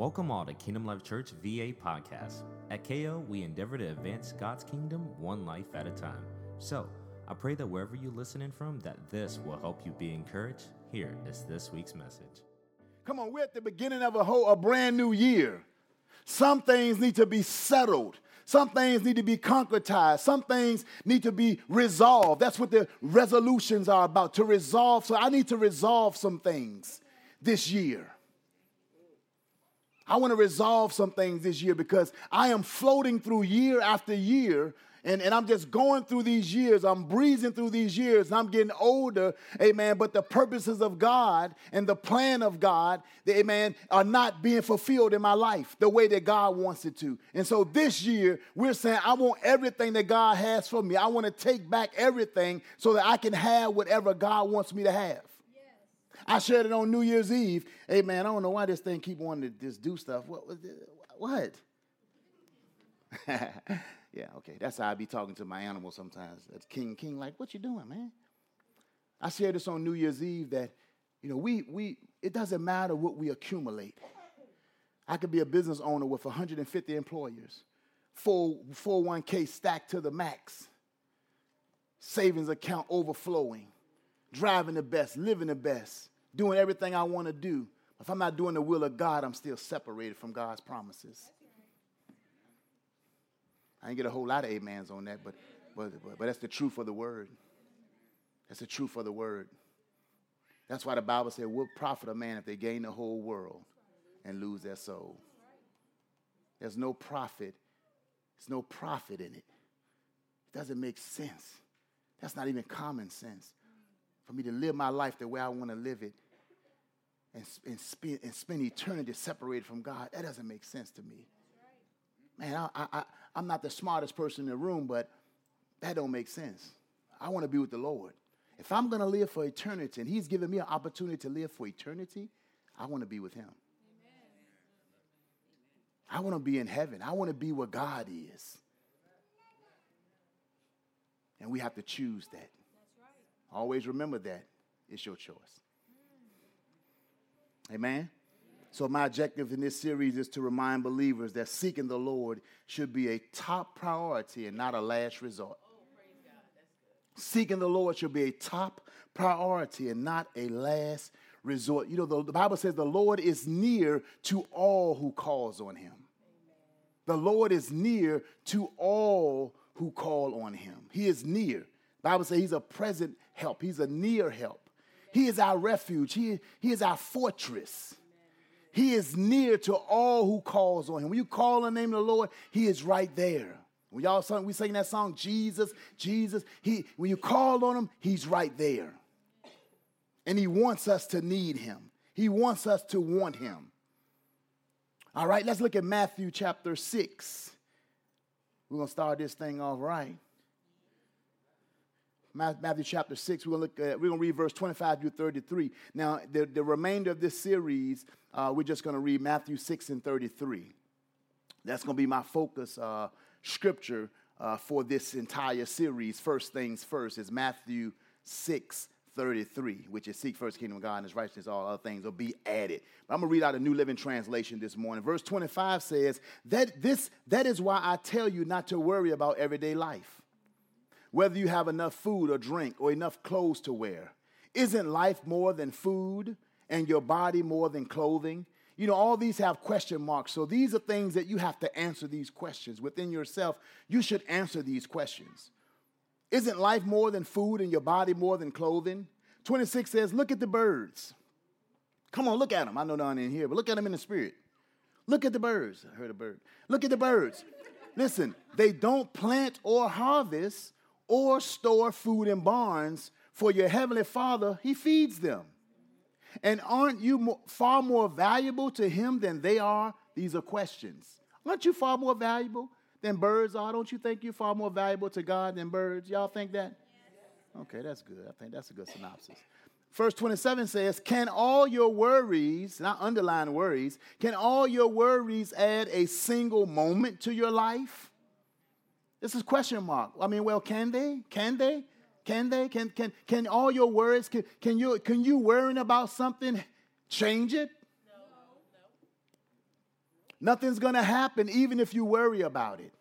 Welcome all to Kingdom Life Church VA podcast. At KO, we endeavor to advance God's kingdom one life at a time. So, I pray that wherever you're listening from, that this will help you be encouraged. Here is this week's message. Come on, we're at the beginning of a whole a brand new year. Some things need to be settled. Some things need to be concretized. Some things need to be resolved. That's what the resolutions are about to resolve. So I need to resolve some things this year. I want to resolve some things this year because I am floating through year after year. And, and I'm just going through these years. I'm breezing through these years. I'm getting older, amen. But the purposes of God and the plan of God, amen, are not being fulfilled in my life the way that God wants it to. And so this year, we're saying, I want everything that God has for me. I want to take back everything so that I can have whatever God wants me to have. I shared it on New Year's Eve. Hey man, I don't know why this thing keep wanting to just do stuff. What? What? yeah, okay. That's how I be talking to my animals sometimes. That's King King, like, what you doing, man? I shared this on New Year's Eve that, you know, we we it doesn't matter what we accumulate. I could be a business owner with 150 employers, full 401k stacked to the max, savings account overflowing, driving the best, living the best doing everything I want to do. If I'm not doing the will of God, I'm still separated from God's promises. I didn't get a whole lot of amens on that, but, but, but, but that's the truth of the word. That's the truth of the word. That's why the Bible said, What profit a man if they gain the whole world and lose their soul? There's no profit. There's no profit in it. It doesn't make sense. That's not even common sense for me to live my life the way I want to live it and, and, spend, and spend eternity separated from God, that doesn't make sense to me. Man, I, I, I'm not the smartest person in the room, but that don't make sense. I want to be with the Lord. If I'm going to live for eternity and He's given me an opportunity to live for eternity, I want to be with Him. I want to be in heaven. I want to be where God is. And we have to choose that. Always remember that. It's your choice. Amen? So, my objective in this series is to remind believers that seeking the Lord should be a top priority and not a last resort. seeking the Lord should be a top priority and not a last resort. You know, the, the Bible says the Lord is near to all who calls on him. The Lord is near to all who call on him. He is near. Bible says he's a present help. He's a near help. He is our refuge. He, he is our fortress. He is near to all who calls on him. When you call on the name of the Lord, he is right there. When y'all sing, we sing that song, Jesus, Jesus. He, when you call on him, he's right there. And he wants us to need him. He wants us to want him. All right, let's look at Matthew chapter 6. We're going to start this thing off right. Matthew chapter 6, we're going to look at, we're going to read verse 25 through 33. Now, the, the remainder of this series, uh, we're just going to read Matthew 6 and 33. That's going to be my focus uh, scripture uh, for this entire series. First things first is Matthew 6, 33, which is seek first kingdom of God and his righteousness, all other things will be added. But I'm gonna read out a New Living Translation this morning. Verse 25 says, that, this, that is why I tell you not to worry about everyday life whether you have enough food or drink or enough clothes to wear. Isn't life more than food and your body more than clothing? You know, all these have question marks. So these are things that you have to answer these questions within yourself. You should answer these questions. Isn't life more than food and your body more than clothing? 26 says, Look at the birds. Come on, look at them. I know they're not in here, but look at them in the spirit. Look at the birds. I heard a bird. Look at the birds. Listen, they don't plant or harvest, or store food in barns, for your heavenly Father, He feeds them. And aren't you more, far more valuable to Him than they are? These are questions. Aren't you far more valuable than birds are? Don't you think you're far more valuable to God than birds? Y'all think that? Okay, that's good. I think that's a good synopsis. Verse 27 says, Can all your worries, not underlying worries, can all your worries add a single moment to your life? This is question mark. I mean, well, can they? Can they? Can they? Can can can all your worries? can, can you can you worrying about something change it? No, Nothing's going to happen even if you worry about it.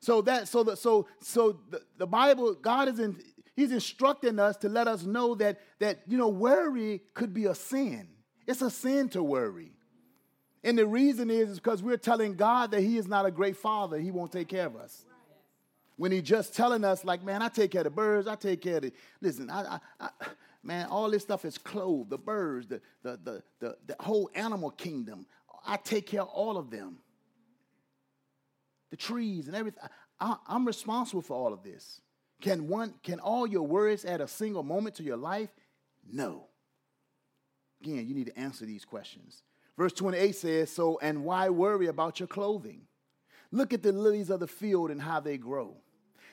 So that so that so so the, the Bible God is in he's instructing us to let us know that that you know worry could be a sin. It's a sin to worry. And the reason is, is because we're telling God that he is not a great father. He won't take care of us. When he just telling us like, man, I take care of the birds, I take care of the listen, I, I, I man, all this stuff is clothed, the birds, the, the, the, the, the whole animal kingdom. I take care of all of them. The trees and everything. I, I'm responsible for all of this. Can one, can all your worries add a single moment to your life? No. Again, you need to answer these questions. Verse 28 says, So, and why worry about your clothing? Look at the lilies of the field and how they grow.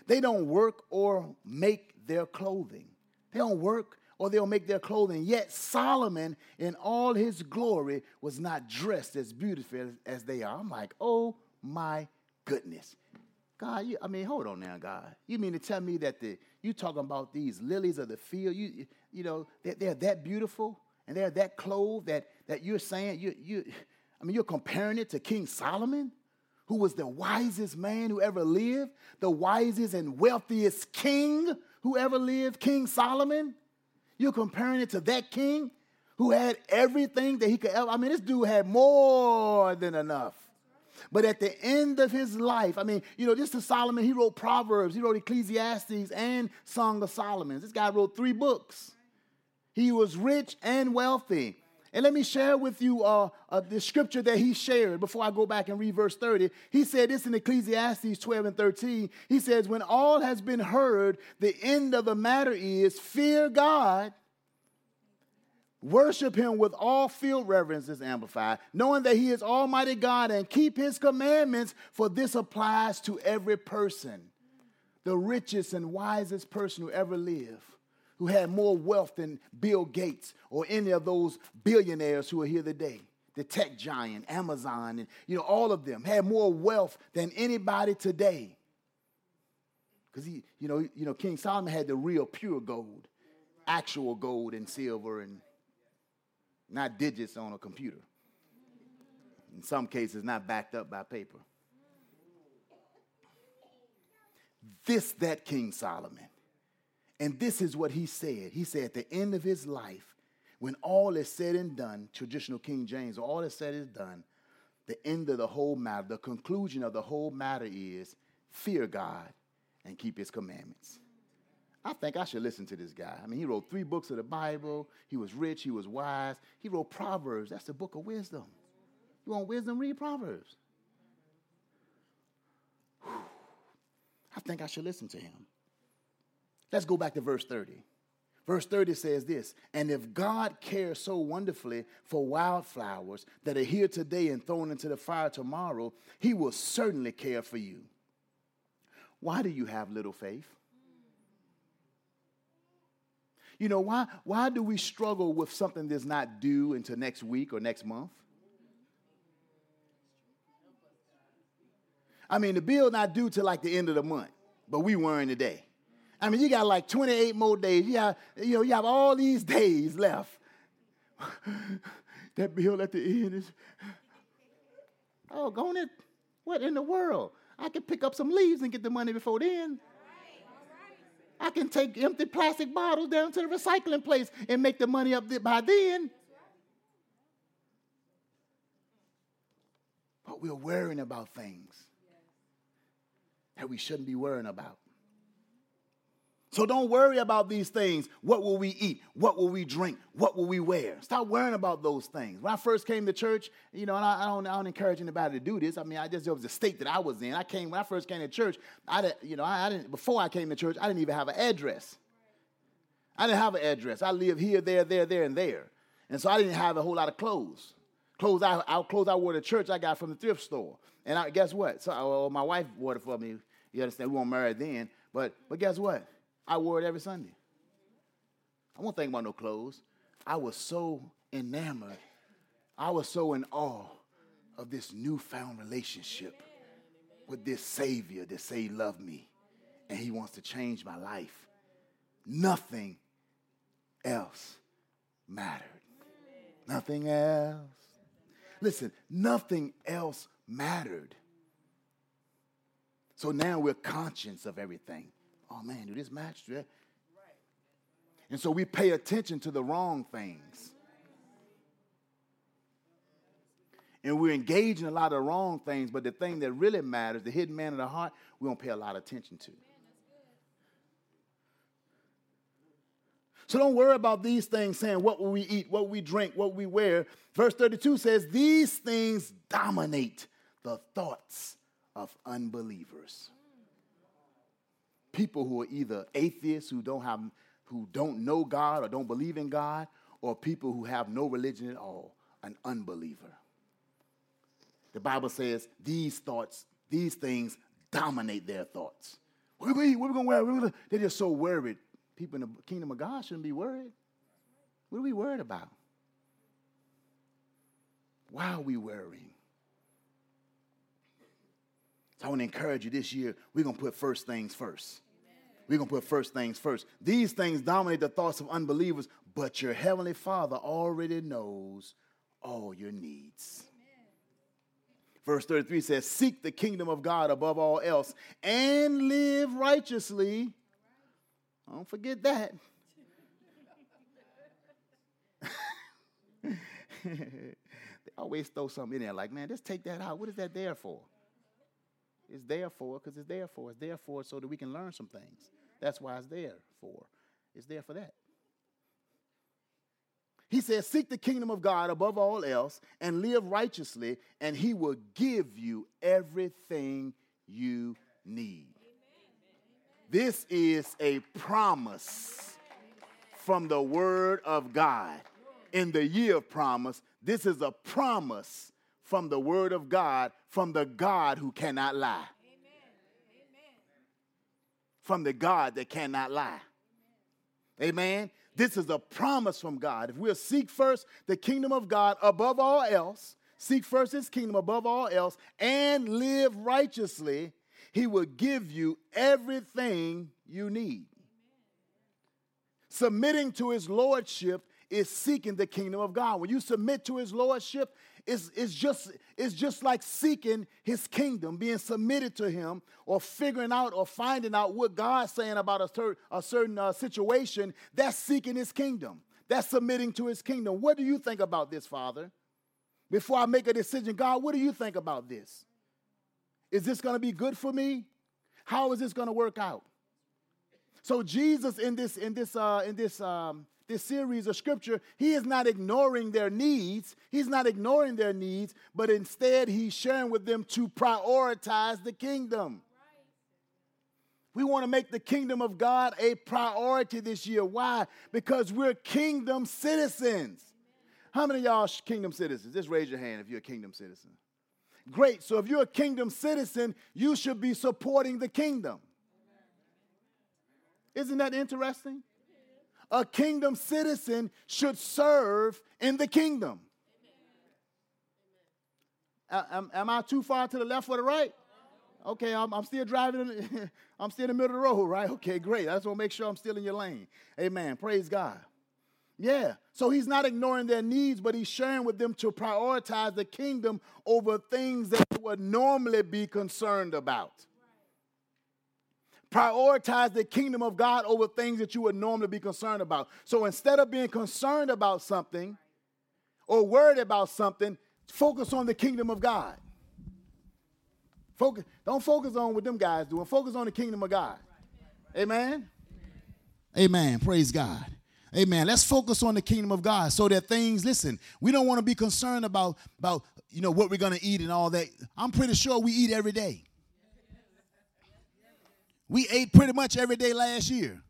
They don't work or make their clothing. They don't work or they'll make their clothing. Yet Solomon, in all his glory, was not dressed as beautiful as they are. I'm like, oh my goodness. God, you, I mean, hold on now, God. You mean to tell me that the you talking about these lilies of the field? You you know they're, they're that beautiful and they're that clothed that that you're saying you you. I mean, you're comparing it to King Solomon, who was the wisest man who ever lived, the wisest and wealthiest king who ever lived, King Solomon. You're comparing it to that king who had everything that he could ever. I mean, this dude had more than enough. But at the end of his life, I mean, you know, this is Solomon. He wrote Proverbs, he wrote Ecclesiastes, and Song of Solomon. This guy wrote three books. He was rich and wealthy. And let me share with you uh, uh, the scripture that he shared before I go back and read verse 30. He said this in Ecclesiastes 12 and 13. He says, When all has been heard, the end of the matter is fear God Worship him with all field reverence, is amplified, knowing that he is Almighty God and keep his commandments, for this applies to every person. The richest and wisest person who ever lived, who had more wealth than Bill Gates or any of those billionaires who are here today. The tech giant, Amazon, and you know, all of them had more wealth than anybody today. Because he, you know, you know, King Solomon had the real pure gold, actual gold and silver and not digits on a computer. In some cases, not backed up by paper. This, that King Solomon. And this is what he said. He said, at the end of his life, when all is said and done, traditional King James, all is said is done, the end of the whole matter, the conclusion of the whole matter is fear God and keep his commandments. I think I should listen to this guy. I mean, he wrote three books of the Bible. He was rich. He was wise. He wrote Proverbs. That's the book of wisdom. You want wisdom? Read Proverbs. Whew. I think I should listen to him. Let's go back to verse 30. Verse 30 says this And if God cares so wonderfully for wildflowers that are here today and thrown into the fire tomorrow, he will certainly care for you. Why do you have little faith? You know, why, why do we struggle with something that's not due until next week or next month? I mean, the bill not due till like the end of the month, but we weren't today. I mean, you got like 28 more days. You have, you know, you have all these days left. that bill at the end is, oh, go on it. What in the world? I can pick up some leaves and get the money before then. I can take empty plastic bottles down to the recycling place and make the money up by then. But we're worrying about things that we shouldn't be worrying about. So don't worry about these things. What will we eat? What will we drink? What will we wear? Stop worrying about those things. When I first came to church, you know, and I, I don't, I don't encourage anybody to do this. I mean, I just it was the state that I was in. I came when I first came to church. I didn't, you know, I, I didn't before I came to church. I didn't even have an address. I didn't have an address. I lived here, there, there, there, and there, and so I didn't have a whole lot of clothes. Clothes I, I clothes I wore to church. I got from the thrift store. And I, guess what? So well, my wife wore it for me. You understand? We weren't married then, but but guess what? I wore it every Sunday. I won't think about no clothes. I was so enamored. I was so in awe of this newfound relationship with this Savior that say he loved me and he wants to change my life. Nothing else mattered. Nothing else. Listen, nothing else mattered. So now we're conscious of everything. Oh man, do this match? Yeah. And so we pay attention to the wrong things. And we're engaged in a lot of wrong things, but the thing that really matters, the hidden man of the heart, we don't pay a lot of attention to. So don't worry about these things saying what will we eat, what we drink, what we wear. Verse 32 says, These things dominate the thoughts of unbelievers. People who are either atheists, who don't have who don't know God or don't believe in God, or people who have no religion at all, an unbeliever. The Bible says these thoughts, these things dominate their thoughts. What are we, what are we to wear? They're just so worried people in the kingdom of God shouldn't be worried. What are we worried about? Why are we worrying? So I want to encourage you this year, we're going to put first things first. We're going to put first things first. These things dominate the thoughts of unbelievers, but your heavenly Father already knows all your needs. Verse 33 says, Seek the kingdom of God above all else and live righteously don't forget that. they always throw something in there like, man, just take that out. What is that there for? It's there for because it's there for. It's there for so that we can learn some things. That's why it's there for. It's there for that. He says, Seek the kingdom of God above all else and live righteously, and he will give you everything you need. This is a promise from the Word of God. In the year of promise, this is a promise from the Word of God, from the God who cannot lie. From the God that cannot lie. Amen. This is a promise from God. If we'll seek first the kingdom of God above all else, seek first his kingdom above all else, and live righteously, he will give you everything you need. Submitting to His Lordship is seeking the kingdom of God. When you submit to His Lordship, it's, it's, just, it's just like seeking His kingdom, being submitted to Him, or figuring out or finding out what God's saying about a, cer- a certain uh, situation. That's seeking His kingdom. That's submitting to His kingdom. What do you think about this, Father? Before I make a decision, God, what do you think about this? Is this going to be good for me? How is this going to work out? So Jesus in this in this uh, in this um, this series of scripture, he is not ignoring their needs. He's not ignoring their needs, but instead he's sharing with them to prioritize the kingdom. We want to make the kingdom of God a priority this year. Why? Because we're kingdom citizens. How many y'all kingdom citizens? Just raise your hand if you're a kingdom citizen. Great. So if you're a kingdom citizen, you should be supporting the kingdom. Isn't that interesting? A kingdom citizen should serve in the kingdom. Am, am, I too far to the left or the right? Okay, I'm, I'm still driving. I'm still in the middle of the road, right? Okay, great. I just want to make sure I'm still in your lane. Amen. Praise God. Yeah. So he's not ignoring their needs, but he's sharing with them to prioritize the kingdom over things that would normally be concerned about. Prioritize the kingdom of God over things that you would normally be concerned about. So instead of being concerned about something or worried about something, focus on the kingdom of God. Focus, don't focus on what them guys doing. Focus on the kingdom of God. Amen. Amen. Praise God. Amen. Let's focus on the kingdom of God so that things, listen, we don't want to be concerned about, about you know, what we're going to eat and all that. I'm pretty sure we eat every day. We ate pretty much every day last year.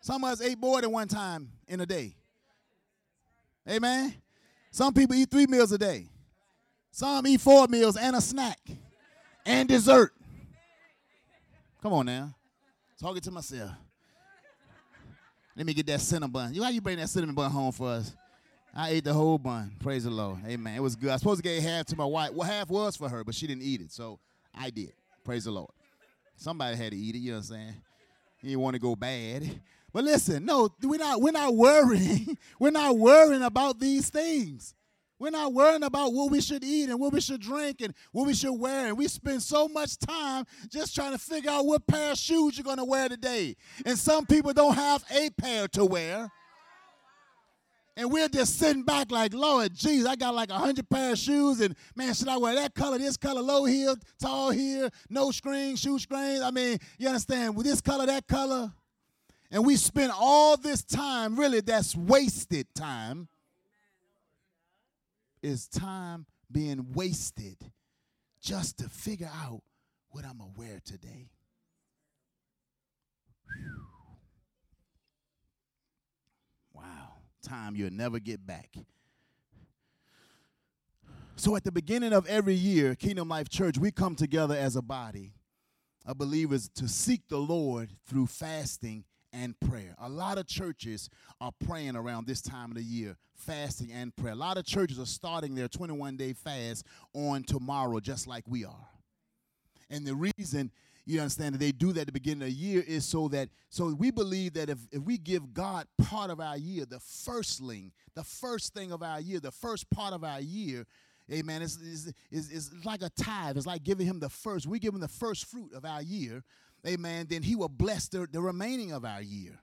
Some of us ate more than one time in a day. Amen. Some people eat three meals a day. Some eat four meals and a snack and dessert. Come on now. Talking to myself. Let me get that cinnamon bun. You how you bring that cinnamon bun home for us? I ate the whole bun. Praise the Lord. Amen. It was good. I was supposed to get half to my wife. Well, half was for her, but she didn't eat it. So I did. Praise the Lord. Somebody had to eat it, you know what I'm saying? You didn't want to go bad. But listen, no, we're not we're not worrying. we're not worrying about these things. We're not worrying about what we should eat and what we should drink and what we should wear. And we spend so much time just trying to figure out what pair of shoes you're going to wear today. And some people don't have a pair to wear. And we're just sitting back like, Lord, geez, I got like a hundred pair of shoes, and man, should I wear that color, this color, low heel, tall heel, no screen, shoe screens? I mean, you understand? With this color, that color. And we spend all this time, really, that's wasted time is time being wasted just to figure out what I'm to wear today. Whew. Time you'll never get back. So, at the beginning of every year, Kingdom Life Church, we come together as a body of believers to seek the Lord through fasting and prayer. A lot of churches are praying around this time of the year, fasting and prayer. A lot of churches are starting their 21 day fast on tomorrow, just like we are. And the reason you understand that they do that at the beginning of the year is so that so we believe that if, if we give God part of our year, the firstling, the first thing of our year, the first part of our year, amen, is is is like a tithe. It's like giving him the first. We give him the first fruit of our year amen, then he will bless the, the remaining of our year.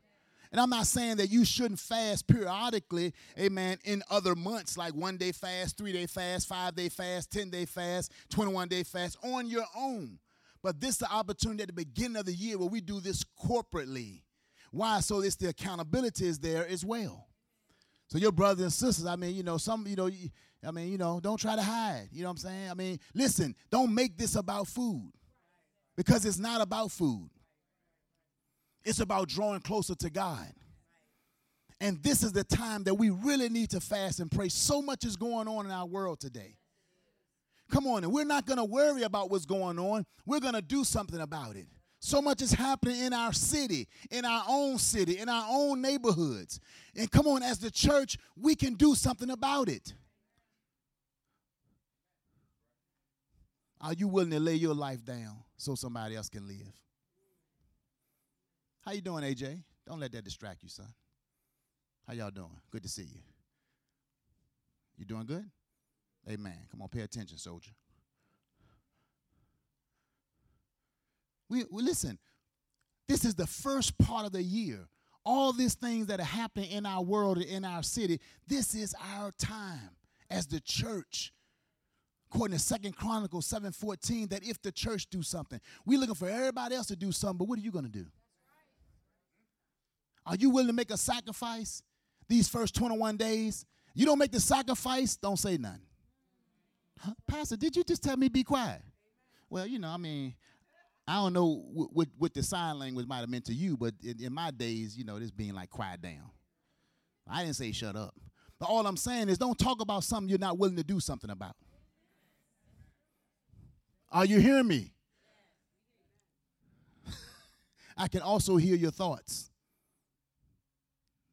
And I'm not saying that you shouldn't fast periodically, amen, in other months, like one day fast, three day fast, five day fast, 10 day fast, 21 day fast on your own. But this is the opportunity at the beginning of the year where we do this corporately. Why? So this the accountability is there as well. So your brothers and sisters, I mean, you know, some, you know, I mean, you know, don't try to hide. You know what I'm saying? I mean, listen, don't make this about food because it's not about food, it's about drawing closer to God. And this is the time that we really need to fast and pray. So much is going on in our world today. Come on, and we're not going to worry about what's going on. We're going to do something about it. So much is happening in our city, in our own city, in our own neighborhoods. And come on, as the church, we can do something about it. Are you willing to lay your life down so somebody else can live? How you doing, AJ? Don't let that distract you, son. How y'all doing? Good to see you. You doing good? Amen. Come on, pay attention, soldier. We, we listen. This is the first part of the year. All these things that are happening in our world and in our city, this is our time as the church according to Second Chronicles 7:14, that if the church do something, we're looking for everybody else to do something, but what are you going to do? Are you willing to make a sacrifice these first 21 days? You don't make the sacrifice, don't say nothing. Pastor, did you just tell me be quiet? Well, you know, I mean, I don't know what, what, what the sign language might have meant to you, but in, in my days, you know, this being like quiet down. I didn't say shut up. But all I'm saying is don't talk about something you're not willing to do something about. Are you hearing me? I can also hear your thoughts.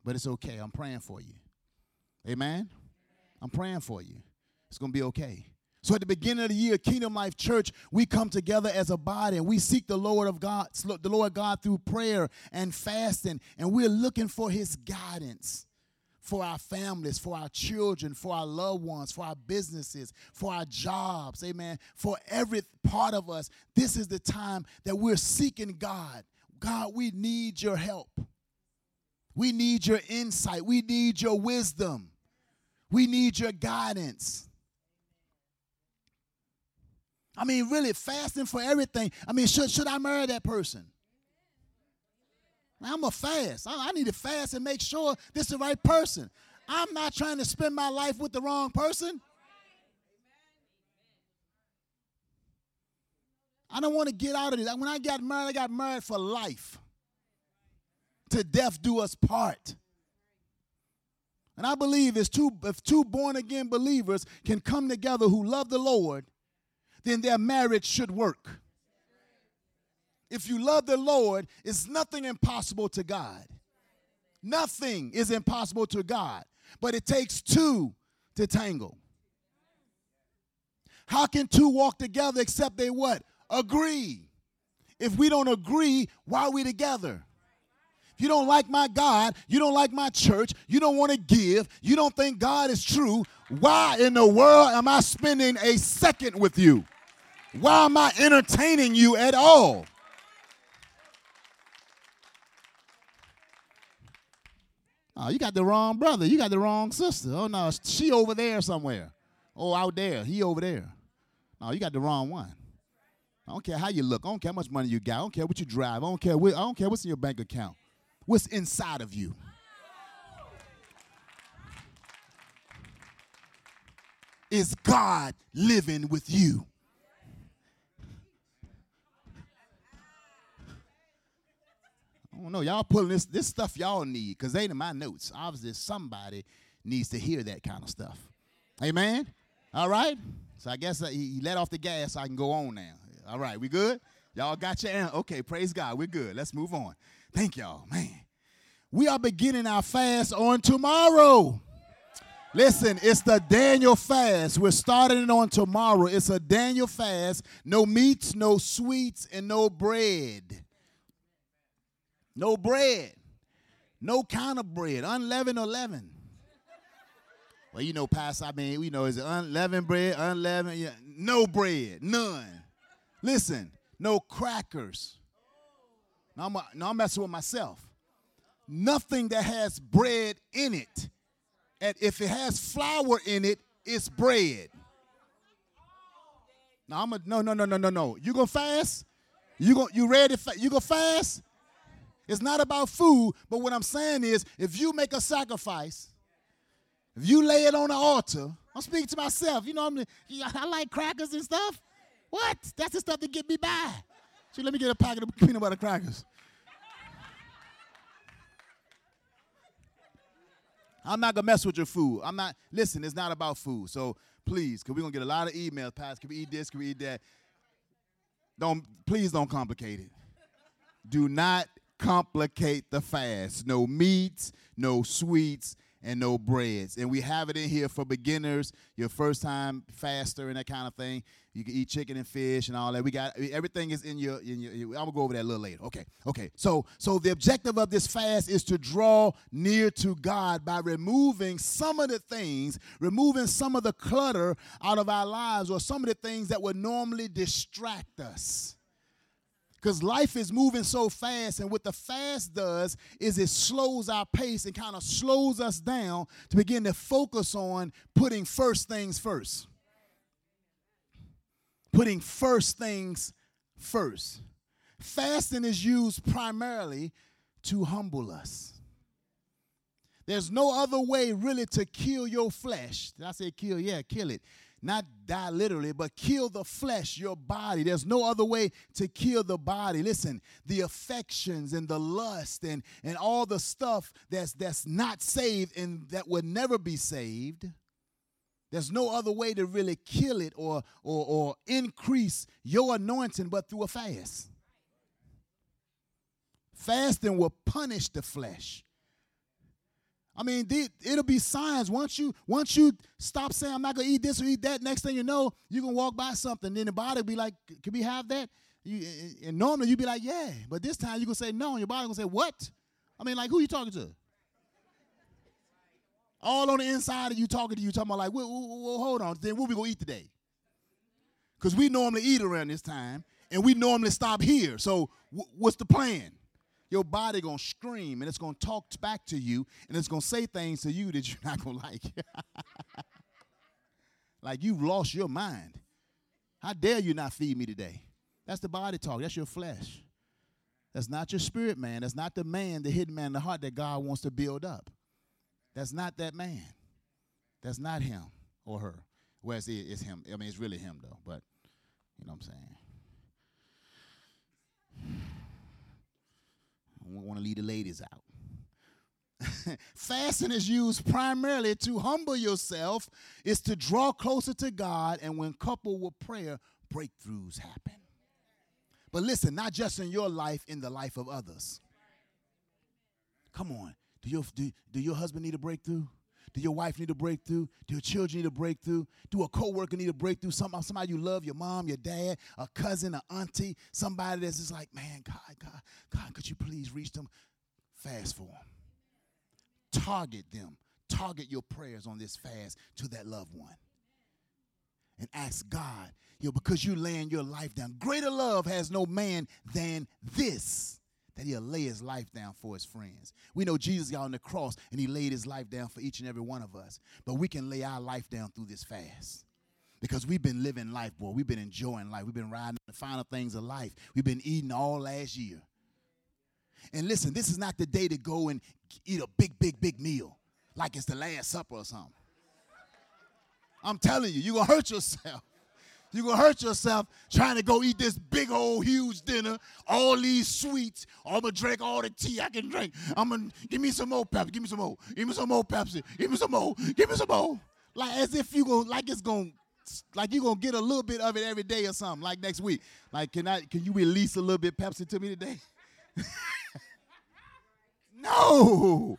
But it's okay. I'm praying for you. Amen? I'm praying for you. It's going to be okay. So at the beginning of the year, Kingdom Life Church, we come together as a body and we seek the Lord of God, the Lord God through prayer and fasting, and we're looking for his guidance for our families, for our children, for our loved ones, for our businesses, for our jobs, amen, for every part of us. This is the time that we're seeking God. God, we need your help. We need your insight. We need your wisdom. We need your guidance. I mean, really, fasting for everything. I mean, should, should I marry that person? I'm a fast. I, I need to fast and make sure this is the right person. I'm not trying to spend my life with the wrong person. I don't want to get out of this. When I got married, I got married for life. To death do us part. And I believe two, if two born again believers can come together who love the Lord, then their marriage should work if you love the Lord, it's nothing impossible to God. Nothing is impossible to God, but it takes two to tangle. How can two walk together except they what? Agree. If we don't agree, why are we together? If you don't like my God, you don't like my church, you don't want to give, you don't think God is true, Why in the world am I spending a second with you? Why am I entertaining you at all? Oh, you got the wrong brother. You got the wrong sister. Oh no, she over there somewhere. Oh, out there. He over there. No, you got the wrong one. I don't care how you look. I don't care how much money you got. I don't care what you drive. I don't care. What, I don't care what's in your bank account. What's inside of you? Is God living with you? I don't know. Y'all pulling this this stuff y'all need because ain't in my notes. Obviously, somebody needs to hear that kind of stuff. Amen. All right. So I guess uh, he, let off the gas. So I can go on now. All right. We good? Y'all got your answer? Okay. Praise God. We're good. Let's move on. Thank y'all, man. We are beginning our fast on tomorrow. Listen, it's the Daniel fast. We're starting it on tomorrow. It's a Daniel fast. No meats, no sweets, and no bread. No bread. No kind of bread. Unleavened or leavened. Well, you know, Pastor, I mean, we know, is it unleavened bread, unleavened? Yeah. No bread, none. Listen, no crackers. Now I'm, I'm messing with myself. Nothing that has bread in it. And if it has flour in it, it's bread. Now I'm a no no no no no no. You gonna fast? You going you ready? Fa- you gonna fast? It's not about food, but what I'm saying is, if you make a sacrifice, if you lay it on the altar, I'm speaking to myself. You know, I'm, I like crackers and stuff. What? That's the stuff that get me by. So let me get a packet of peanut butter crackers. I'm not gonna mess with your food. I'm not. Listen, it's not about food. So please, cause we're gonna get a lot of emails. Pastor, can we eat this? Can we eat that? Don't please don't complicate it. Do not complicate the fast. No meats, no sweets, and no breads. And we have it in here for beginners, your first time faster and that kind of thing. You can eat chicken and fish and all that. We got everything is in your, in your I'm gonna go over that a little later. Okay, okay. So so the objective of this fast is to draw near to God by removing some of the things, removing some of the clutter out of our lives or some of the things that would normally distract us because life is moving so fast and what the fast does is it slows our pace and kind of slows us down to begin to focus on putting first things first. Putting first things first. Fasting is used primarily to humble us. There's no other way really to kill your flesh. Did i say kill? Yeah kill it not die literally, but kill the flesh, your body. There's no other way to kill the body. Listen, the affections and the lust and, and all the stuff that's that's not saved and that would never be saved. There's no other way to really kill it or or, or increase your anointing but through a fast. Fasting will punish the flesh. I mean, it'll be signs. Once you once you stop saying I'm not gonna eat this or eat that, next thing you know, you can walk by something. Then the body will be like, "Can we have that?" You, and normally you'd be like, "Yeah," but this time you gonna say no, and your body gonna say, "What?" I mean, like, who you talking to? All on the inside of you talking to you, talking about like, well, well, hold on, then what we gonna eat today? Because we normally eat around this time, and we normally stop here. So, w- what's the plan? Your body gonna scream and it's gonna talk back to you and it's gonna say things to you that you're not gonna like. like you've lost your mind. How dare you not feed me today? That's the body talk. That's your flesh. That's not your spirit man. That's not the man, the hidden man in the heart that God wants to build up. That's not that man. That's not him or her. Well, it's, it's him. I mean, it's really him though. But you know what I'm saying. Want to leave the ladies out. Fasting is used primarily to humble yourself, is to draw closer to God, and when coupled with prayer, breakthroughs happen. But listen, not just in your life, in the life of others. Come on. Do your, do, do your husband need a breakthrough? Do your wife need a breakthrough? Do your children need a breakthrough? Do a coworker need a breakthrough? Somebody, uh, somebody you love, your mom, your dad, a cousin, an auntie, somebody that's just like, man, God, God, God, could you please reach them? Fast for them. Target them. target your prayers on this fast to that loved one. And ask God, you know, because you laying your life down. Greater love has no man than this, that he'll lay his life down for his friends. We know Jesus got on the cross and he laid his life down for each and every one of us. But we can lay our life down through this fast because we've been living life, boy. We've been enjoying life. We've been riding the final things of life. We've been eating all last year. And listen, this is not the day to go and eat a big, big, big meal like it's the Last Supper or something. I'm telling you, you're going to hurt yourself. You're going to hurt yourself trying to go eat this big old huge dinner, all these sweets. I'm going to drink all the tea I can drink. I'm going to give me some more Pepsi. Give me some more. Give me some more Pepsi. Give me some more. Give me some more. Like as if you go, like it's going like you're gonna get a little bit of it every day or something, like next week. Like, can I can you release a little bit Pepsi to me today? no.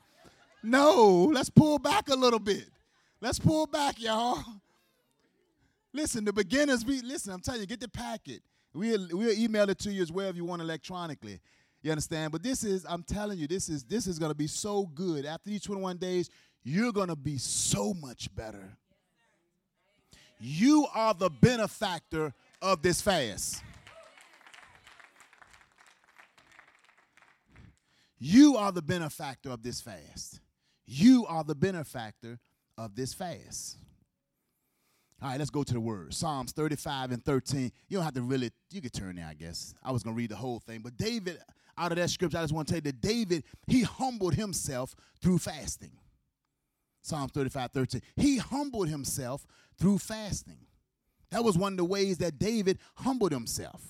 No. Let's pull back a little bit. Let's pull back, y'all. Listen, the beginners be listen, I'm telling you, get the packet. We'll we'll email it to you as well if you want electronically. You understand? But this is, I'm telling you, this is this is gonna be so good. After these 21 days, you're gonna be so much better. You are the benefactor of this fast. You are the benefactor of this fast. You are the benefactor of this fast. All right, let's go to the word. Psalms 35 and 13. You don't have to really, you can turn there, I guess. I was going to read the whole thing. But David, out of that scripture, I just want to tell you that David, he humbled himself through fasting. Psalm 35, 13. He humbled himself through fasting. That was one of the ways that David humbled himself.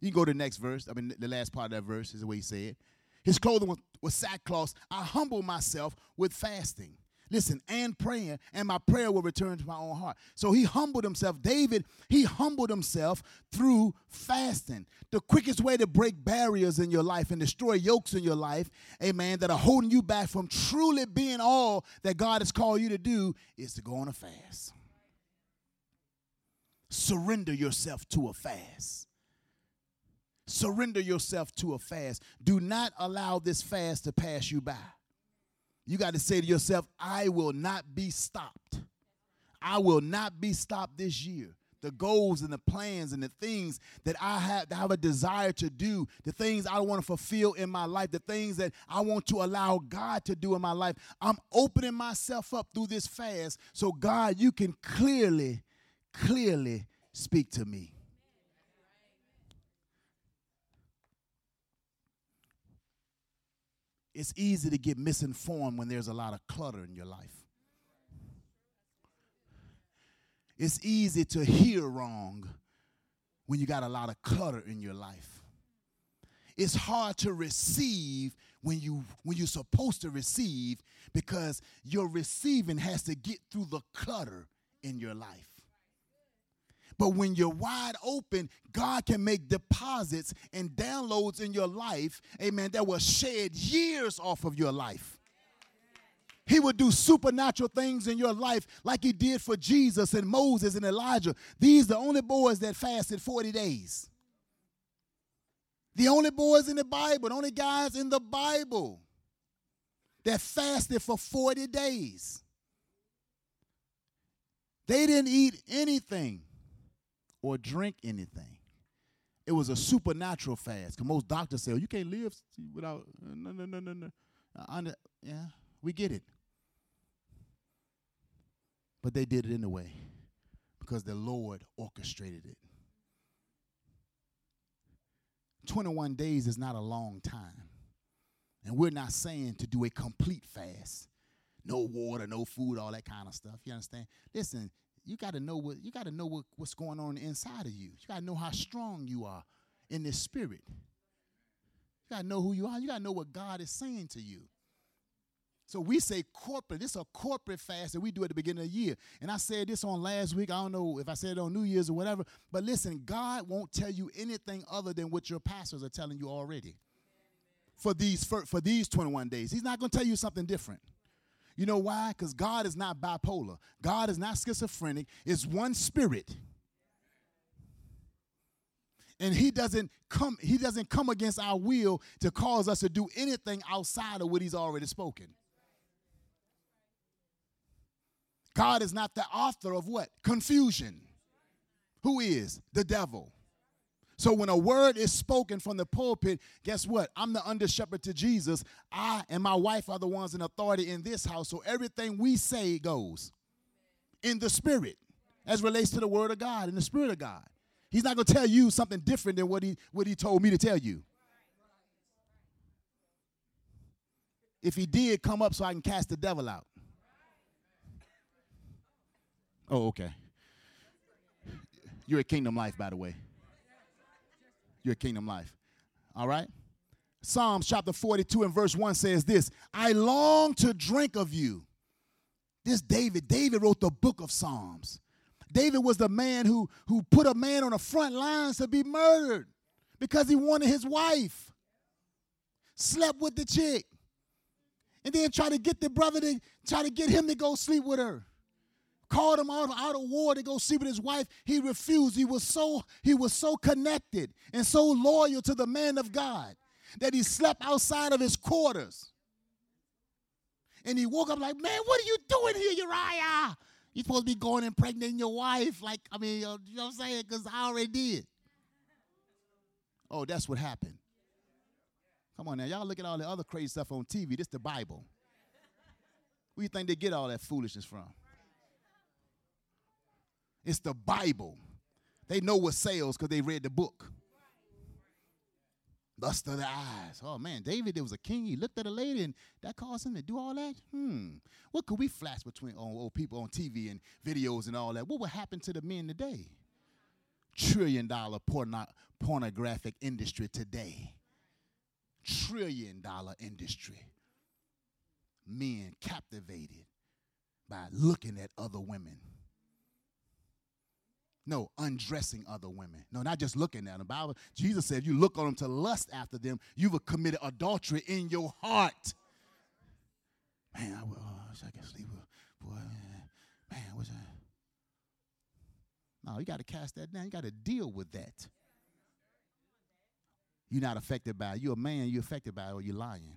You can go to the next verse. I mean, the last part of that verse is the way he said. His clothing was, was sackcloth. I humbled myself with fasting. Listen, and praying, and my prayer will return to my own heart. So he humbled himself. David, he humbled himself through fasting. The quickest way to break barriers in your life and destroy yokes in your life, amen, that are holding you back from truly being all that God has called you to do is to go on a fast. Surrender yourself to a fast. Surrender yourself to a fast. Do not allow this fast to pass you by. You got to say to yourself, I will not be stopped. I will not be stopped this year. The goals and the plans and the things that I have, that I have a desire to do, the things I want to fulfill in my life, the things that I want to allow God to do in my life. I'm opening myself up through this fast so, God, you can clearly, clearly speak to me. It's easy to get misinformed when there's a lot of clutter in your life. It's easy to hear wrong when you got a lot of clutter in your life. It's hard to receive when you when you're supposed to receive because your receiving has to get through the clutter in your life. But when you're wide open, God can make deposits and downloads in your life, amen, that will shed years off of your life. He will do supernatural things in your life like he did for Jesus and Moses and Elijah. These the only boys that fasted 40 days. The only boys in the Bible, the only guys in the Bible that fasted for 40 days. They didn't eat anything or drink anything. It was a supernatural fast. Because most doctors say, oh, you can't live without, no, no, no, no, no. Uh, yeah, we get it. But they did it anyway because the Lord orchestrated it. 21 days is not a long time. And we're not saying to do a complete fast. No water, no food, all that kind of stuff. You understand? Listen, you got to know what you got to know what, what's going on inside of you. You got to know how strong you are in this spirit. You got to know who you are. You got to know what God is saying to you. So we say corporate. This is a corporate fast that we do at the beginning of the year. And I said this on last week. I don't know if I said it on New Year's or whatever. But listen, God won't tell you anything other than what your pastors are telling you already. For these for, for these 21 days. He's not going to tell you something different. You know why? Because God is not bipolar. God is not schizophrenic. It's one spirit. And he doesn't come he doesn't come against our will to cause us to do anything outside of what he's already spoken. God is not the author of what? Confusion. Who is? The devil. So when a word is spoken from the pulpit, guess what? I'm the under shepherd to Jesus. I and my wife are the ones in authority in this house. So everything we say goes in the spirit as relates to the word of God, in the spirit of God. He's not going to tell you something different than what he, what he told me to tell you. If he did, come up so I can cast the devil out. Oh, okay. You're a kingdom life, by the way. You're kingdom life. All right? Psalms chapter 42 and verse 1 says this I long to drink of you. This David, David wrote the book of Psalms. David was the man who, who put a man on the front lines to be murdered because he wanted his wife. Slept with the chick. And then tried to get the brother to try to get him to go sleep with her. Called him out, out of war to go sleep with his wife. He refused. He was so he was so connected and so loyal to the man of God that he slept outside of his quarters. And he woke up like, man, what are you doing here, Uriah? You're supposed to be going and impregnating your wife. Like, I mean, you know what I'm saying? Because I already did. Oh, that's what happened. Come on now. Y'all look at all the other crazy stuff on TV. This the Bible. Where you think they get all that foolishness from? It's the Bible. They know what sells because they read the book. Lust of the eyes. Oh man, David, there was a king. He looked at a lady and that caused him to do all that. Hmm. What could we flash between old people on TV and videos and all that? What would happen to the men today? Trillion dollar porno- pornographic industry today. Trillion dollar industry. Men captivated by looking at other women. No, undressing other women. No, not just looking at them. Bible, Jesus said, you look on them to lust after them, you've committed adultery in your heart. Man, I, wish uh, I could sleep with boy. Man, I wish I. No, you got to cast that down. You got to deal with that. You're not affected by it. You're a man, you're affected by it, or you're lying.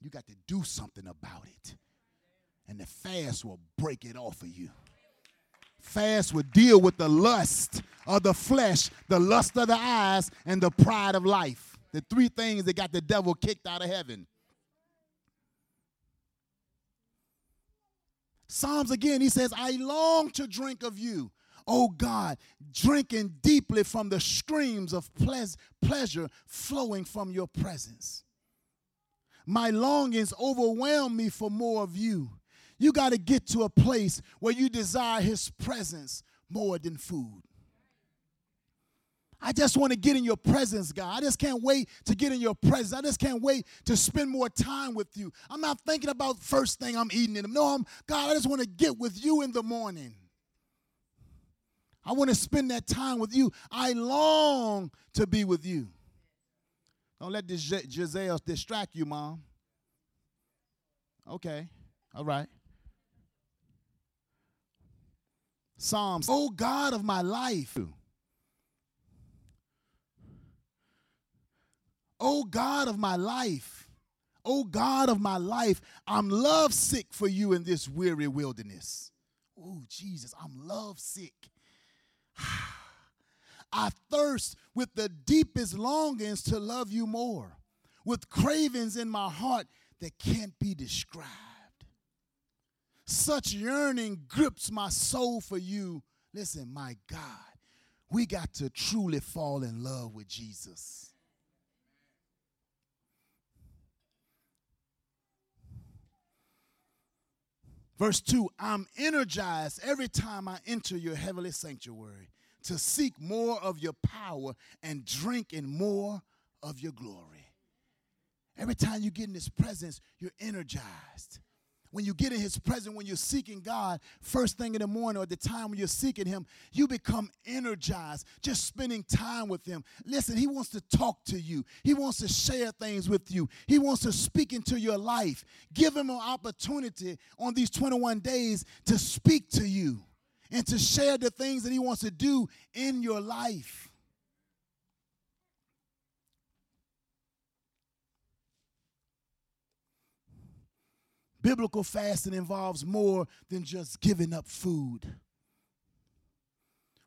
You got to do something about it. And the fast will break it off of you. Fast would deal with the lust of the flesh, the lust of the eyes, and the pride of life. The three things that got the devil kicked out of heaven. Psalms again, he says, I long to drink of you. Oh God, drinking deeply from the streams of pleasure flowing from your presence. My longings overwhelm me for more of you. You got to get to a place where you desire his presence more than food. I just want to get in your presence, God. I just can't wait to get in your presence. I just can't wait to spend more time with you. I'm not thinking about first thing I'm eating in them. No, I'm God, I just want to get with you in the morning. I want to spend that time with you. I long to be with you. Don't let this Giselle distract you, mom. Okay. All right. Psalms, oh God of my life. Oh God of my life. Oh God of my life, I'm lovesick for you in this weary wilderness. Oh, Jesus, I'm lovesick. I thirst with the deepest longings to love you more, with cravings in my heart that can't be described. Such yearning grips my soul for you. Listen, my God, we got to truly fall in love with Jesus. Verse 2 I'm energized every time I enter your heavenly sanctuary to seek more of your power and drink in more of your glory. Every time you get in his presence, you're energized when you get in his presence, when you're seeking God, first thing in the morning or the time when you're seeking him, you become energized just spending time with him. Listen, he wants to talk to you. He wants to share things with you. He wants to speak into your life. Give him an opportunity on these 21 days to speak to you and to share the things that he wants to do in your life. Biblical fasting involves more than just giving up food.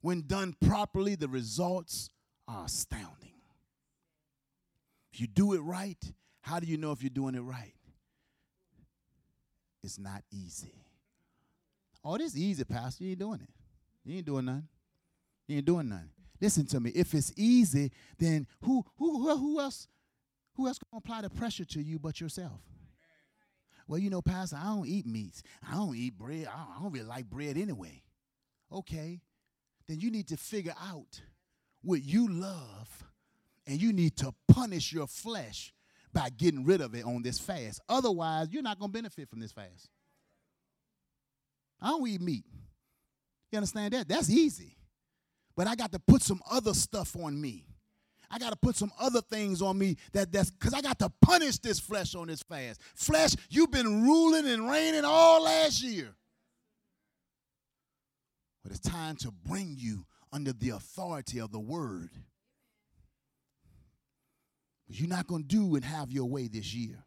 When done properly, the results are astounding. If you do it right, how do you know if you're doing it right? It's not easy. Oh, this easy, Pastor. You ain't doing it. You ain't doing nothing. You ain't doing nothing. Listen to me. If it's easy, then who who who, who else who else gonna apply the pressure to you but yourself? Well, you know, Pastor, I don't eat meats. I don't eat bread. I don't, really like bread anyway. Okay, then you need to figure out what you love, and you need to punish your flesh by getting rid of it on this fast. Otherwise, you're not gonna benefit from this fast. I don't eat meat. You understand that? That's easy. But I got to put some other stuff on me. I got to put some other things on me that that's because I got to punish this flesh on this fast. Flesh, you've been ruling and reigning all last year. But it's time to bring you under the authority of the word. You're not going to do and have your way this year.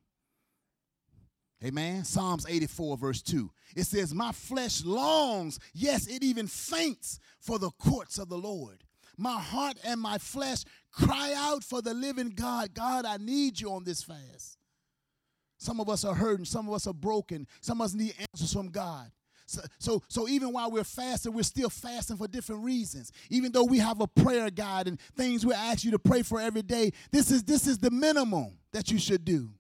Amen. Psalms 84, verse 2. It says, My flesh longs, yes, it even faints for the courts of the Lord. My heart and my flesh cry out for the living God. God, I need you on this fast. Some of us are hurting, some of us are broken, some of us need answers from God. So, so, so even while we're fasting, we're still fasting for different reasons. Even though we have a prayer guide and things we ask you to pray for every day, this is this is the minimum that you should do.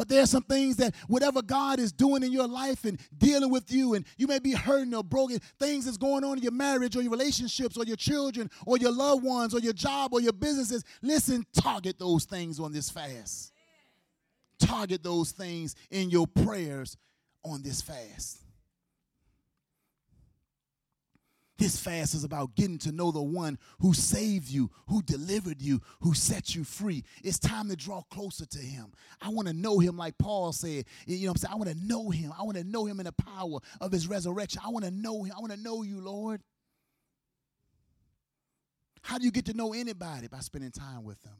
But there are some things that whatever God is doing in your life and dealing with you, and you may be hurting or broken, things that's going on in your marriage or your relationships or your children or your loved ones or your job or your businesses. Listen, target those things on this fast. Target those things in your prayers on this fast. This fast is about getting to know the one who saved you, who delivered you, who set you free. It's time to draw closer to him. I want to know him like Paul said. You know I'm saying? I want to know him. I want to know him in the power of his resurrection. I want to know him. I want to know you, Lord. How do you get to know anybody? By spending time with them.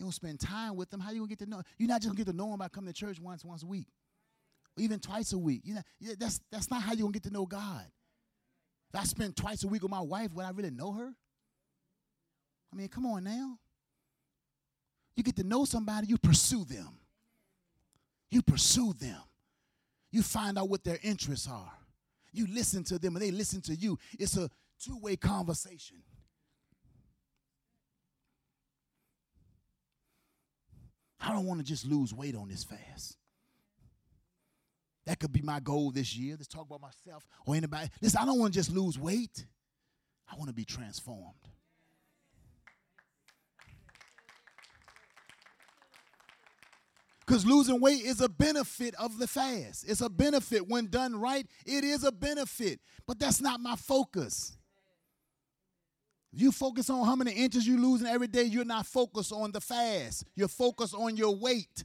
You don't spend time with them. How you gonna get to know? You're not just gonna get to know them by coming to church once, once a week, even twice a week. You know, that's that's not how you're gonna get to know God. If I spend twice a week with my wife, would I really know her? I mean, come on now. You get to know somebody, you pursue them. You pursue them. You find out what their interests are. You listen to them and they listen to you. It's a two way conversation. I don't want to just lose weight on this fast. That could be my goal this year. Let's talk about myself or anybody. Listen, I don't want to just lose weight. I want to be transformed. Because losing weight is a benefit of the fast. It's a benefit when done right. It is a benefit. But that's not my focus. You focus on how many inches you're losing every day, you're not focused on the fast. You're focused on your weight.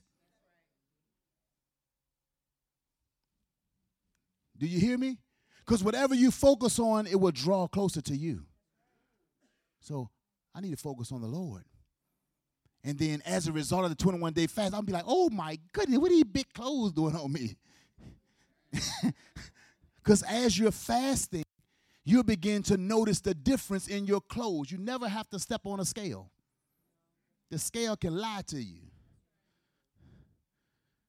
Do you hear me? Because whatever you focus on, it will draw closer to you. So I need to focus on the Lord. And then as a result of the 21 day fast, I'll be like, oh my goodness, what are these big clothes doing on me? Because as you're fasting, you'll begin to notice the difference in your clothes. You never have to step on a scale. The scale can lie to you.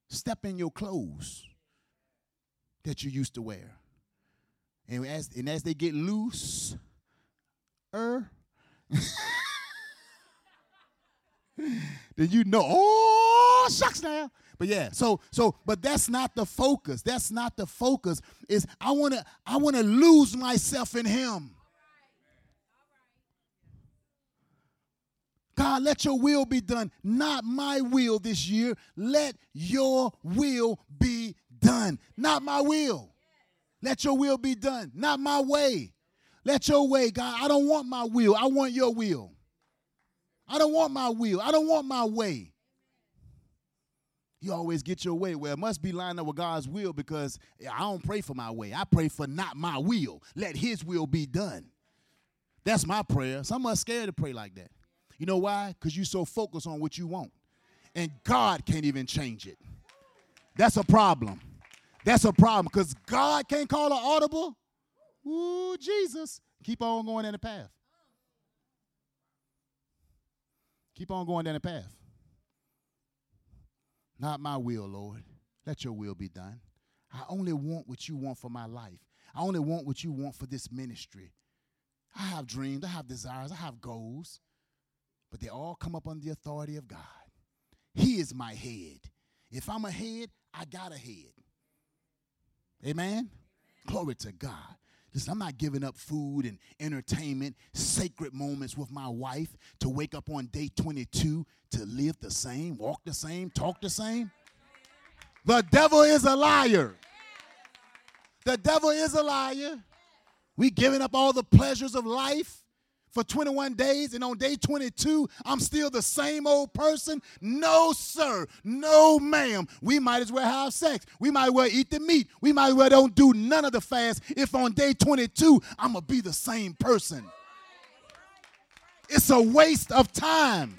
Step in your clothes that you used to wear. And as, and as they get loose, er, then you know, oh shucks now. But yeah, so so but that's not the focus. That's not the focus. Is I wanna I wanna lose myself in him. God, let your will be done, not my will this year. Let your will be done, not my will. Let your will be done, not my way. Let your way, God. I don't want my will. I want your will. I don't want my will. I don't want my way. You always get your way. Well, it must be lined up with God's will because I don't pray for my way. I pray for not my will. Let his will be done. That's my prayer. Some are scared to pray like that. You know why? Because you're so focused on what you want. And God can't even change it. That's a problem. That's a problem because God can't call an audible. Ooh, Jesus. Keep on going down the path. Keep on going down the path. Not my will, Lord. Let your will be done. I only want what you want for my life. I only want what you want for this ministry. I have dreams, I have desires, I have goals, but they all come up under the authority of God. He is my head. If I'm a head, I got a head. Amen? Glory to God. Listen, I'm not giving up food and entertainment, sacred moments with my wife to wake up on day 22 to live the same, walk the same, talk the same. The devil is a liar. The devil is a liar. We giving up all the pleasures of life for 21 days, and on day 22, I'm still the same old person? No, sir. No, ma'am. We might as well have sex. We might as well eat the meat. We might as well don't do none of the fast if on day 22, I'm going to be the same person. It's a waste of time.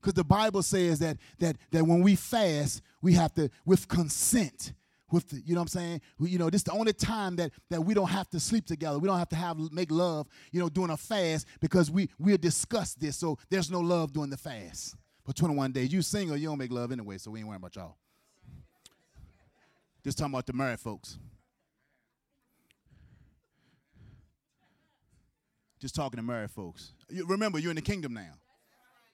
Because the Bible says that, that, that when we fast, we have to, with consent, with the, you know what I'm saying? We, you know, this is the only time that that we don't have to sleep together. We don't have to have make love, you know, during a fast because we we'll discuss this. So there's no love during the fast for 21 days. You single, you don't make love anyway, so we ain't worrying about y'all. Just talking about the married folks. Just talking to married folks. You, remember, you're in the kingdom now.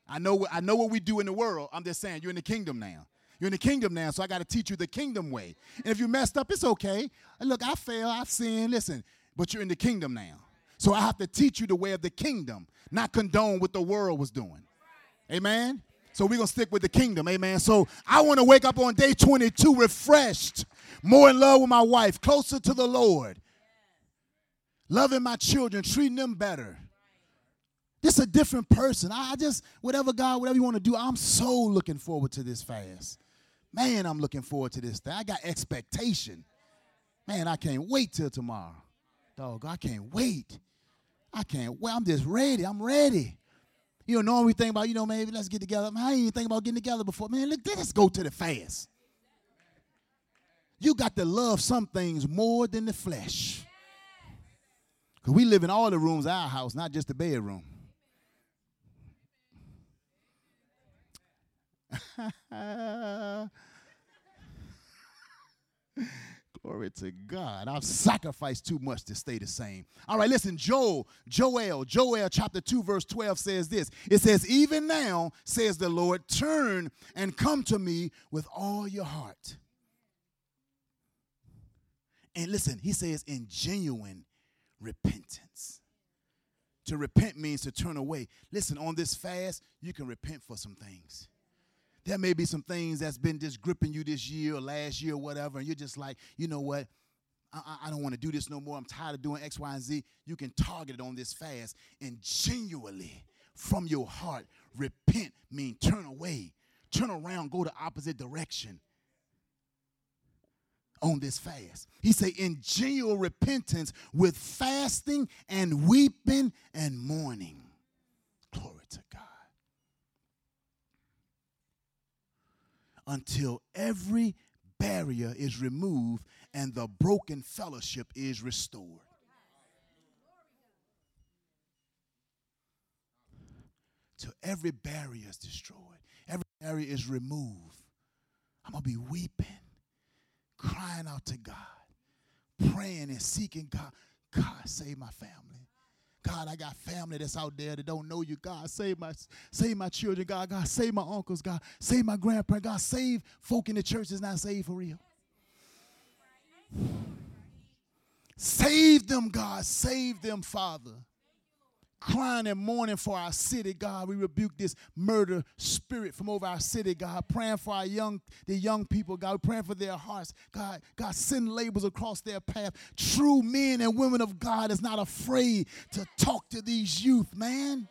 I know, I know what we do in the world. I'm just saying, you're in the kingdom now. You're in the kingdom now, so I got to teach you the kingdom way. And if you messed up, it's okay. Look, I fail, I've sinned. Listen, but you're in the kingdom now. So I have to teach you the way of the kingdom, not condone what the world was doing. Amen? So we're going to stick with the kingdom. Amen. So I want to wake up on day 22 refreshed, more in love with my wife, closer to the Lord, loving my children, treating them better. This a different person. I just, whatever God, whatever you want to do, I'm so looking forward to this fast. Man, I'm looking forward to this thing. I got expectation. Man, I can't wait till tomorrow. Dog, I can't wait. I can't wait. I'm just ready. I'm ready. You know, normally we think about, you know, maybe let's get together. Man, I ain't even think about getting together before. Man, look, let's go to the fast. You got to love some things more than the flesh. Because we live in all the rooms our house, not just the bedroom. Glory to God. I've sacrificed too much to stay the same. All right, listen, Joel, Joel, Joel chapter 2, verse 12 says this. It says, Even now, says the Lord, turn and come to me with all your heart. And listen, he says, in genuine repentance. To repent means to turn away. Listen, on this fast, you can repent for some things there may be some things that's been just gripping you this year or last year or whatever, and you're just like, you know what? I, I don't want to do this no more. I'm tired of doing X, Y, and Z. You can target it on this fast and genuinely from your heart repent, mean turn away, turn around, go the opposite direction on this fast. He say in genuine repentance with fasting and weeping and mourning. Glory to God. Until every barrier is removed and the broken fellowship is restored. Till every barrier is destroyed, every barrier is removed. I'm going to be weeping, crying out to God, praying and seeking God. God, save my family. God, I got family that's out there that don't know you. God, save my save my children. God, God, save my uncles. God, save my grandparents. God, save folk in the church that's not saved for real. Save them, God. Save them, Father crying and mourning for our city, God. We rebuke this murder spirit from over our city, God. Praying for our young, the young people, God. We're praying for their hearts. God, God, send labels across their path. True men and women of God is not afraid to talk to these youth, man.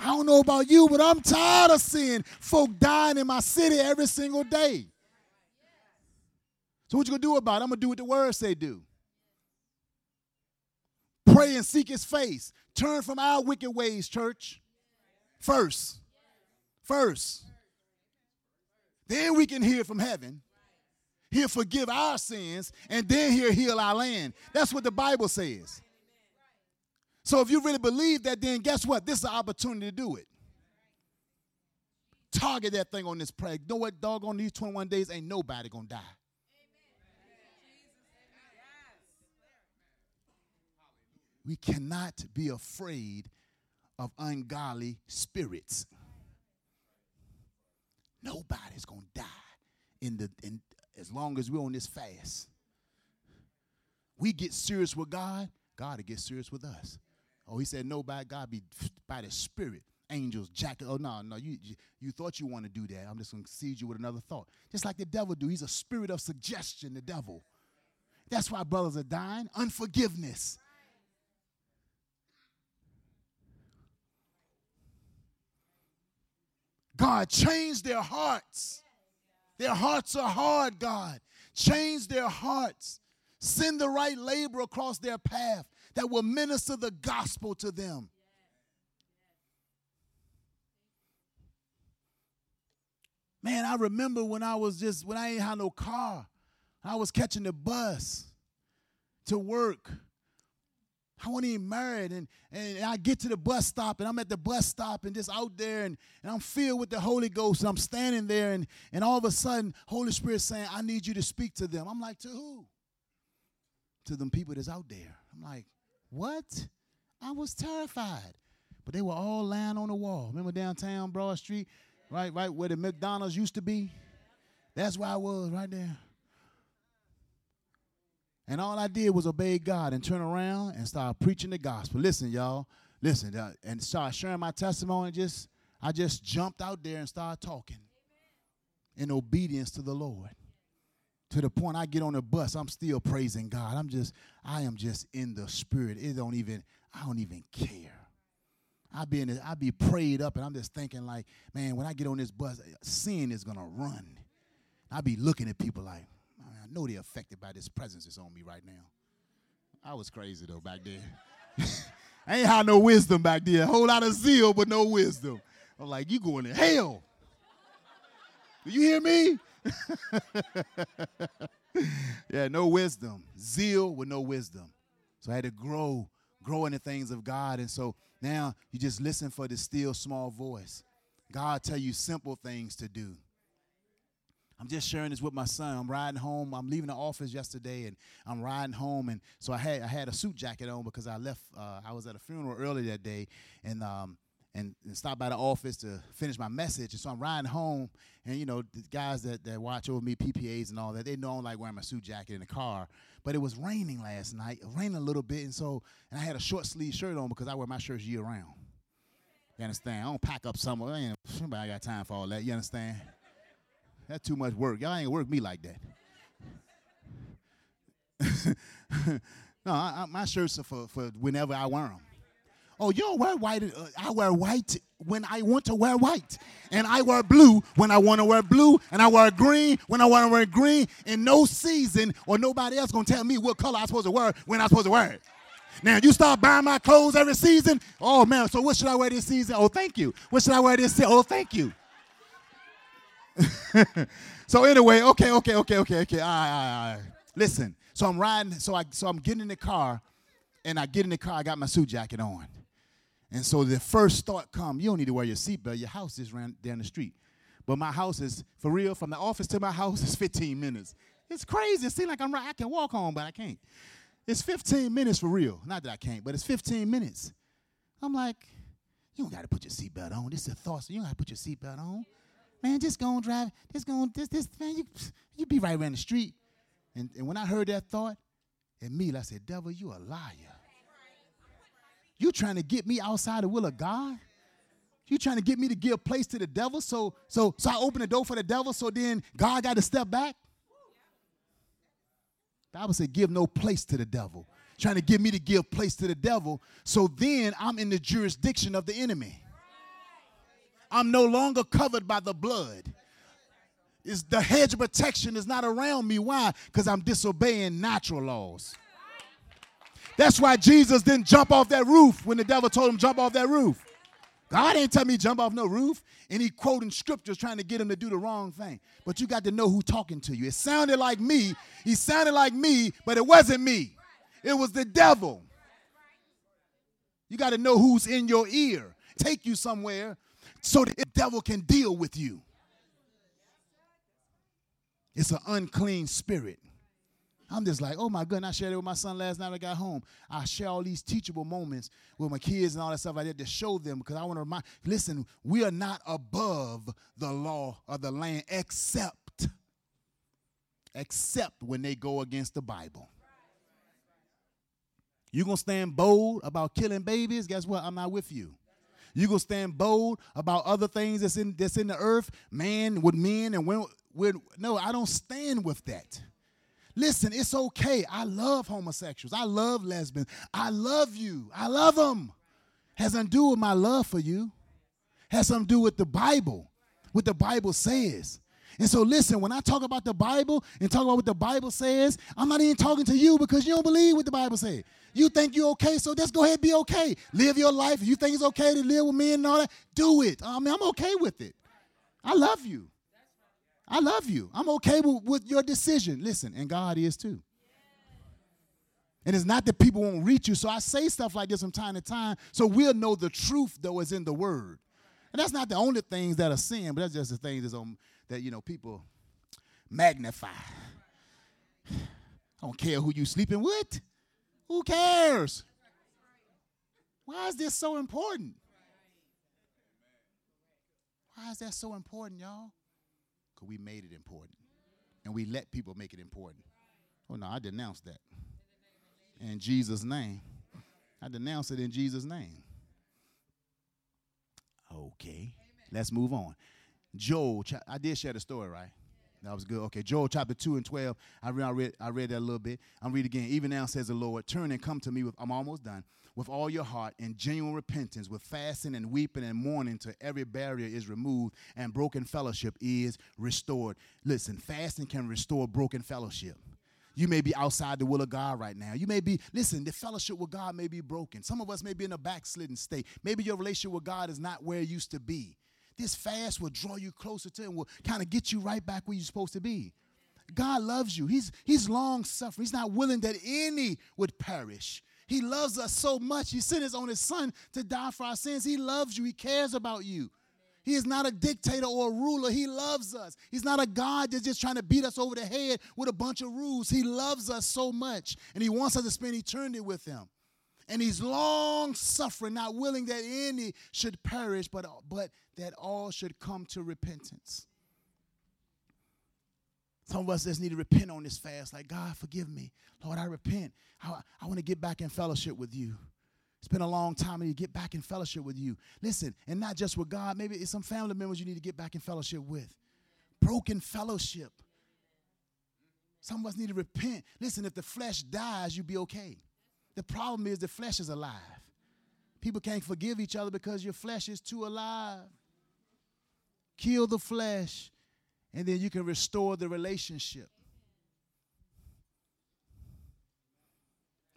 I don't know about you, but I'm tired of seeing folk dying in my city every single day. So what you gonna do about it? I'm gonna do what the word say do pray and seek his face. turn from our wicked ways, church. First. First. Then we can hear from heaven. He'll forgive our sins, and then he'll heal our land. That's what the Bible says. So if you really believe that, then guess what? This is an opportunity to do it. Target that thing on this prayer. You know what, dog, on these 21 days, ain't nobody gonna die. We cannot be afraid of ungodly spirits. Nobody's gonna die in the in as long as we're on this fast. We get serious with God, God will get serious with us. Oh, he said, no, by God be by the Spirit. Angels, jack. Oh no, no, you, you thought you want to do that. I'm just gonna seed you with another thought. Just like the devil do. He's a spirit of suggestion, the devil. That's why brothers are dying. Unforgiveness. God, change their hearts. Their hearts are hard, God. Change their hearts. Send the right labor across their path that will minister the gospel to them. Man, I remember when I was just, when I ain't had no car, I was catching the bus to work. I wasn't even married. And, and I get to the bus stop, and I'm at the bus stop and just out there, and, and I'm filled with the Holy Ghost, and I'm standing there, and, and all of a sudden, Holy Spirit saying, I need you to speak to them. I'm like, to who? To them people that's out there. I'm like, what? I was terrified. But they were all lying on the wall. Remember downtown Broad Street, right, right where the McDonald's used to be? That's where I was, right there. And all I did was obey God and turn around and start preaching the gospel. Listen, y'all. Listen, uh, and start sharing my testimony. Just I just jumped out there and started talking in obedience to the Lord. To the point I get on the bus, I'm still praising God. I'm just, I am just in the spirit. It don't even, I don't even care. I be in, I be prayed up, and I'm just thinking like, man, when I get on this bus, sin is gonna run. I be looking at people like, know they're affected by this presence that's on me right now. I was crazy though back then. I ain't had no wisdom back then. A whole lot of zeal, but no wisdom. I'm like, you going to hell. Do you hear me? yeah, no wisdom. Zeal with no wisdom. So I had to grow, grow in the things of God. And so now you just listen for the still small voice. God tell you simple things to do. I'm just sharing this with my son. I'm riding home. I'm leaving the office yesterday, and I'm riding home. And so I had I had a suit jacket on because I left. Uh, I was at a funeral early that day, and um, and, and stopped by the office to finish my message. And so I'm riding home, and you know the guys that, that watch over me, PPAs and all that, they know I don't like wearing my suit jacket in the car. But it was raining last night, it rained a little bit, and so and I had a short sleeve shirt on because I wear my shirts year round. You understand? I don't pack up. I ain't, I got time for all that. You understand? That's too much work. Y'all ain't work me like that. no, I, I, my shirts are for, for whenever I wear them. Oh, you wear white. Uh, I wear white when I want to wear white. And I wear blue when I want to wear blue. And I wear green when I want to wear green. And no season or nobody else going to tell me what color I'm supposed to wear when I'm supposed to wear it. Now, you start buying my clothes every season. Oh, man, so what should I wear this season? Oh, thank you. What should I wear this season? Oh, thank you. so anyway, okay, okay, okay, okay, okay. All right, all right, all right. Listen. So I'm riding. So I so I'm getting in the car, and I get in the car. I got my suit jacket on, and so the first thought come: you don't need to wear your seatbelt. Your house is ran down the street, but my house is for real. From the office to my house is 15 minutes. It's crazy. It seems like I'm right. I can walk home, but I can't. It's 15 minutes for real. Not that I can't, but it's 15 minutes. I'm like, you don't got to put your seatbelt on. This is a thought. So you don't got to put your seatbelt on man, just go and drive. Just go and this, this, man, you, you be right around the street. And, and when I heard that thought, immediately I said, devil, you a liar. You trying to get me outside the will of God? You trying to get me to give place to the devil? So, so, so I open the door for the devil, so then God got to step back? Bible said, give no place to the devil. Trying to get me to give place to the devil. So then I'm in the jurisdiction of the enemy. I'm no longer covered by the blood. Is the hedge of protection is not around me. Why? Because I'm disobeying natural laws. That's why Jesus didn't jump off that roof when the devil told him jump off that roof. God ain't tell me jump off no roof. And he quoting scriptures trying to get him to do the wrong thing. But you got to know who talking to you. It sounded like me. He sounded like me, but it wasn't me. It was the devil. You got to know who's in your ear. Take you somewhere so the devil can deal with you. It's an unclean spirit. I'm just like, oh my goodness, I shared it with my son last night I got home. I share all these teachable moments with my kids and all that stuff I did to show them because I want to remind, listen, we are not above the law of the land except, except when they go against the Bible. You gonna stand bold about killing babies? Guess what? I'm not with you. You gonna stand bold about other things that's in that's in the earth, man with men and women. With, no, I don't stand with that. Listen, it's okay. I love homosexuals. I love lesbians. I love you. I love them. Has nothing to do with my love for you. Has something to do with the Bible, what the Bible says. And so, listen, when I talk about the Bible and talk about what the Bible says, I'm not even talking to you because you don't believe what the Bible says. You think you're okay, so just go ahead and be okay. Live your life. If you think it's okay to live with me and all that, do it. I mean, I'm okay with it. I love you. I love you. I'm okay with, with your decision. Listen, and God is too. And it's not that people won't reach you. So I say stuff like this from time to time so we'll know the truth, though, is in the word. And that's not the only things that are sin, but that's just the things that's on, that, you know, people magnify. I don't care who you sleeping with. Who cares? Why is this so important? Why is that so important, y'all? because we made it important. And we let people make it important. Oh, no, I denounce that. In Jesus' name. I denounce it in Jesus' name. Okay, let's move on. Joel, I did share the story, right? That was good. Okay, Joel chapter 2 and 12. I read, I read, I read that a little bit. I'm read again. Even now says the Lord, turn and come to me with, I'm almost done, with all your heart and genuine repentance, with fasting and weeping and mourning till every barrier is removed and broken fellowship is restored. Listen, fasting can restore broken fellowship. You may be outside the will of God right now. You may be, listen, the fellowship with God may be broken. Some of us may be in a backslidden state. Maybe your relationship with God is not where it used to be. This fast will draw you closer to Him, will kind of get you right back where you're supposed to be. God loves you. He's, he's long suffering. He's not willing that any would perish. He loves us so much. He sent his only son to die for our sins. He loves you. He cares about you. He is not a dictator or a ruler. He loves us. He's not a God that's just trying to beat us over the head with a bunch of rules. He loves us so much, and He wants us to spend eternity with Him and he's long suffering, not willing that any should perish, but, but that all should come to repentance. Some of us just need to repent on this fast. Like, God, forgive me. Lord, I repent. I, I want to get back in fellowship with you. It's been a long time and you get back in fellowship with you. Listen, and not just with God, maybe it's some family members you need to get back in fellowship with. Broken fellowship. Some of us need to repent. Listen, if the flesh dies, you'll be okay. The problem is the flesh is alive. People can't forgive each other because your flesh is too alive. Kill the flesh, and then you can restore the relationship.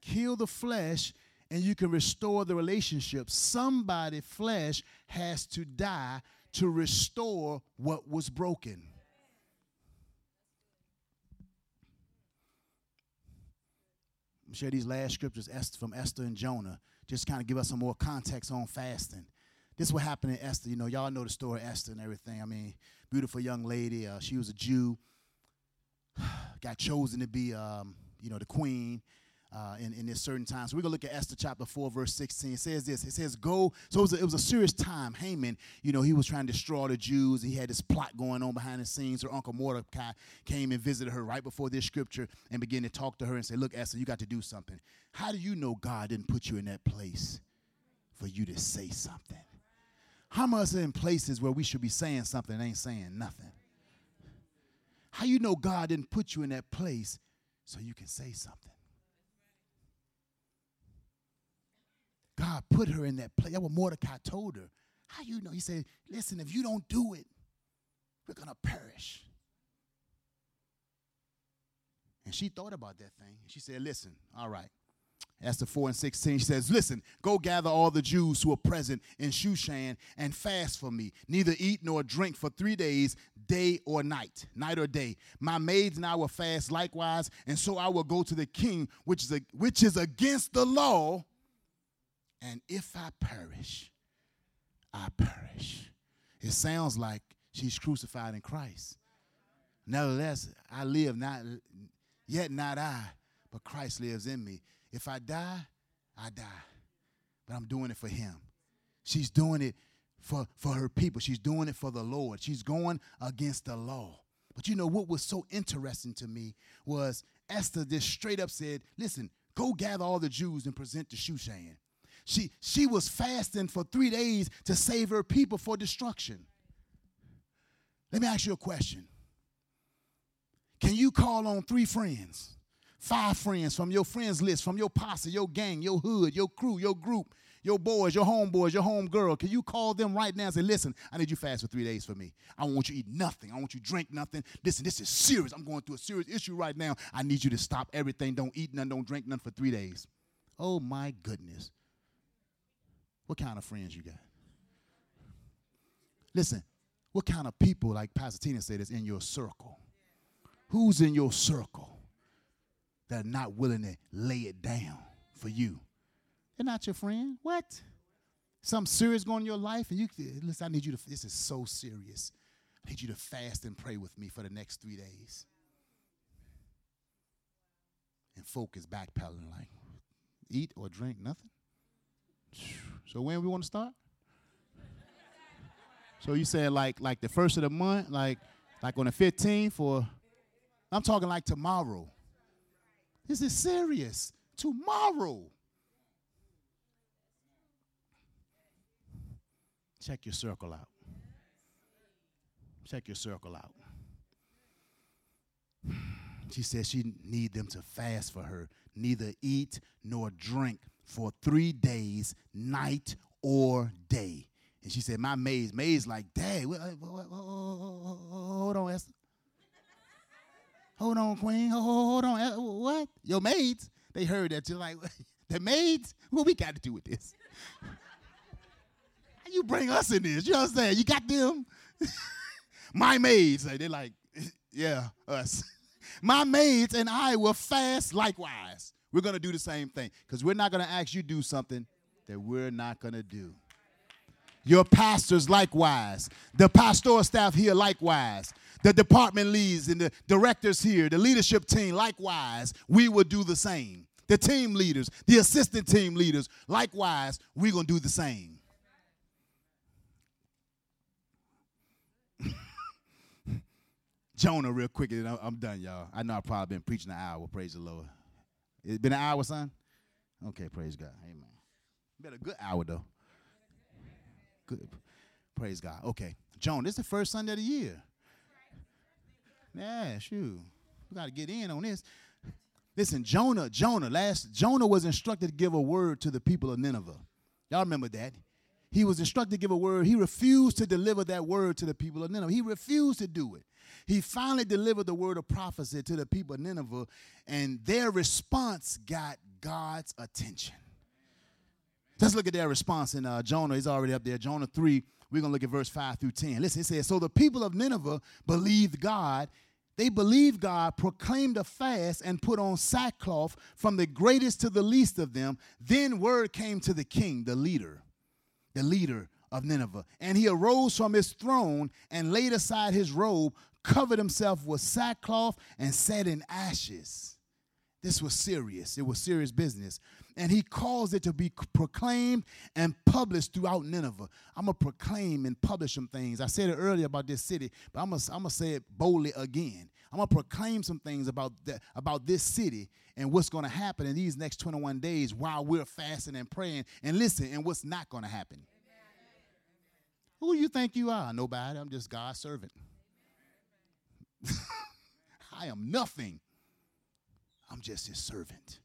Kill the flesh, and you can restore the relationship. Somebody' flesh has to die to restore what was broken. share these last scriptures from Esther and Jonah, just kind of give us some more context on fasting. This is what happened in Esther. You know, y'all know the story of Esther and everything. I mean, beautiful young lady. Uh, she was a Jew, got chosen to be, um, you know, the queen uh, in, in this certain time. So we're going to look at Esther chapter 4, verse 16. It says this. It says, go. So it was, a, it was a serious time. Haman, you know, he was trying to destroy the Jews. He had this plot going on behind the scenes. Her uncle Mordecai came and visited her right before this scripture and began to talk to her and say, look, Esther, you got to do something. How do you know God didn't put you in that place for you to say something? How much in places where we should be saying something ain't saying nothing? How you know God didn't put you in that place so you can say something? God put her in that place. That's what Mordecai told her. How you know? He said, listen, if you don't do it, we're going to perish. And she thought about that thing. She said, listen, all right. Esther 4 and 16, she says, Listen, go gather all the Jews who are present in Shushan and fast for me. Neither eat nor drink for three days, day or night, night or day. My maids and I will fast likewise, and so I will go to the king, which is, a, which is against the law. And if I perish, I perish. It sounds like she's crucified in Christ. Nevertheless, I live not yet not I, but Christ lives in me. If I die, I die. But I'm doing it for him. She's doing it for, for her people. She's doing it for the Lord. She's going against the law. But you know what was so interesting to me was Esther just straight up said, Listen, go gather all the Jews and present to Shushan. She, she was fasting for three days to save her people for destruction. Let me ask you a question. Can you call on three friends, five friends from your friends list, from your posse, your gang, your hood, your crew, your group, your boys, your homeboys, your homegirl? Can you call them right now and say, listen, I need you fast for three days for me. I want you to eat nothing. I want you to drink nothing. Listen, this is serious. I'm going through a serious issue right now. I need you to stop everything. Don't eat none, don't drink none for three days. Oh my goodness. What kind of friends you got? Listen, what kind of people, like Pastor Tina said, is in your circle? Who's in your circle that are not willing to lay it down for you? They're not your friend. What? Something serious going in your life, and you listen. I need you to. This is so serious. I need you to fast and pray with me for the next three days. And focus backpedaling like, eat or drink nothing. So when we want to start? So you saying like like the first of the month, like like on the 15th or I'm talking like tomorrow. This is serious. Tomorrow. Check your circle out. Check your circle out. She said she need them to fast for her, neither eat nor drink for three days, night or day. And she said, my maid's, maid's like, Dad, hold on, Esther. Hold on, Queen. Hold on. Uh, what? Your maids? They heard that. You're like, the maids? What we got to do with this? How you bring us in this? You know what I'm saying? You got them? My maids. They're like, yeah, us. My maids and I will fast likewise. We're going to do the same thing because we're not going to ask you do something that we're not going to do. Your pastors likewise. The pastoral staff here likewise the department leads and the directors here, the leadership team, likewise, we will do the same. The team leaders, the assistant team leaders, likewise, we're going to do the same. Jonah, real quick, and I'm done, y'all. I know I've probably been preaching an hour. Praise the Lord. It's been an hour, son? Okay, praise God. Amen. Been a good hour, though. Good. Praise God. Okay. Jonah, this is the first Sunday of the year. Yeah, shoot. We got to get in on this. Listen, Jonah, Jonah, last Jonah was instructed to give a word to the people of Nineveh. Y'all remember that? He was instructed to give a word. He refused to deliver that word to the people of Nineveh. He refused to do it. He finally delivered the word of prophecy to the people of Nineveh, and their response got God's attention. Let's look at their response in uh, Jonah. He's already up there. Jonah 3, we're going to look at verse 5 through 10. Listen, it says, So the people of Nineveh believed God. They believed God, proclaimed a fast, and put on sackcloth from the greatest to the least of them. Then word came to the king, the leader, the leader of Nineveh. And he arose from his throne and laid aside his robe, covered himself with sackcloth, and sat in ashes. This was serious. It was serious business and he caused it to be proclaimed and published throughout Nineveh. I'm going to proclaim and publish some things. I said it earlier about this city, but I'm going to say it boldly again. I'm going to proclaim some things about, the, about this city and what's going to happen in these next 21 days while we're fasting and praying. And listen, and what's not going to happen. Who do you think you are? Nobody. I'm just God's servant. I am nothing. I'm just his servant.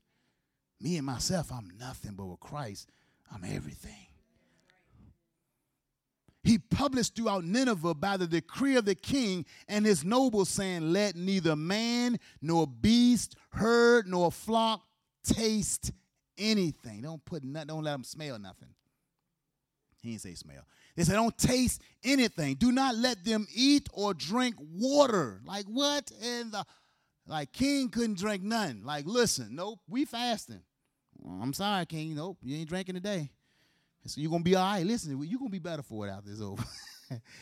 Me and myself, I'm nothing, but with Christ, I'm everything. He published throughout Nineveh by the decree of the king and his nobles, saying, Let neither man nor beast, herd nor flock taste anything. Don't put nothing, don't let them smell nothing. He didn't say smell. They said, don't taste anything. Do not let them eat or drink water. Like what in the like King couldn't drink nothing. Like, listen, nope, we fasting. Well, I'm sorry, King. Nope, you ain't drinking today. So you're gonna be all right. Listen, you're gonna be better for it after it's over.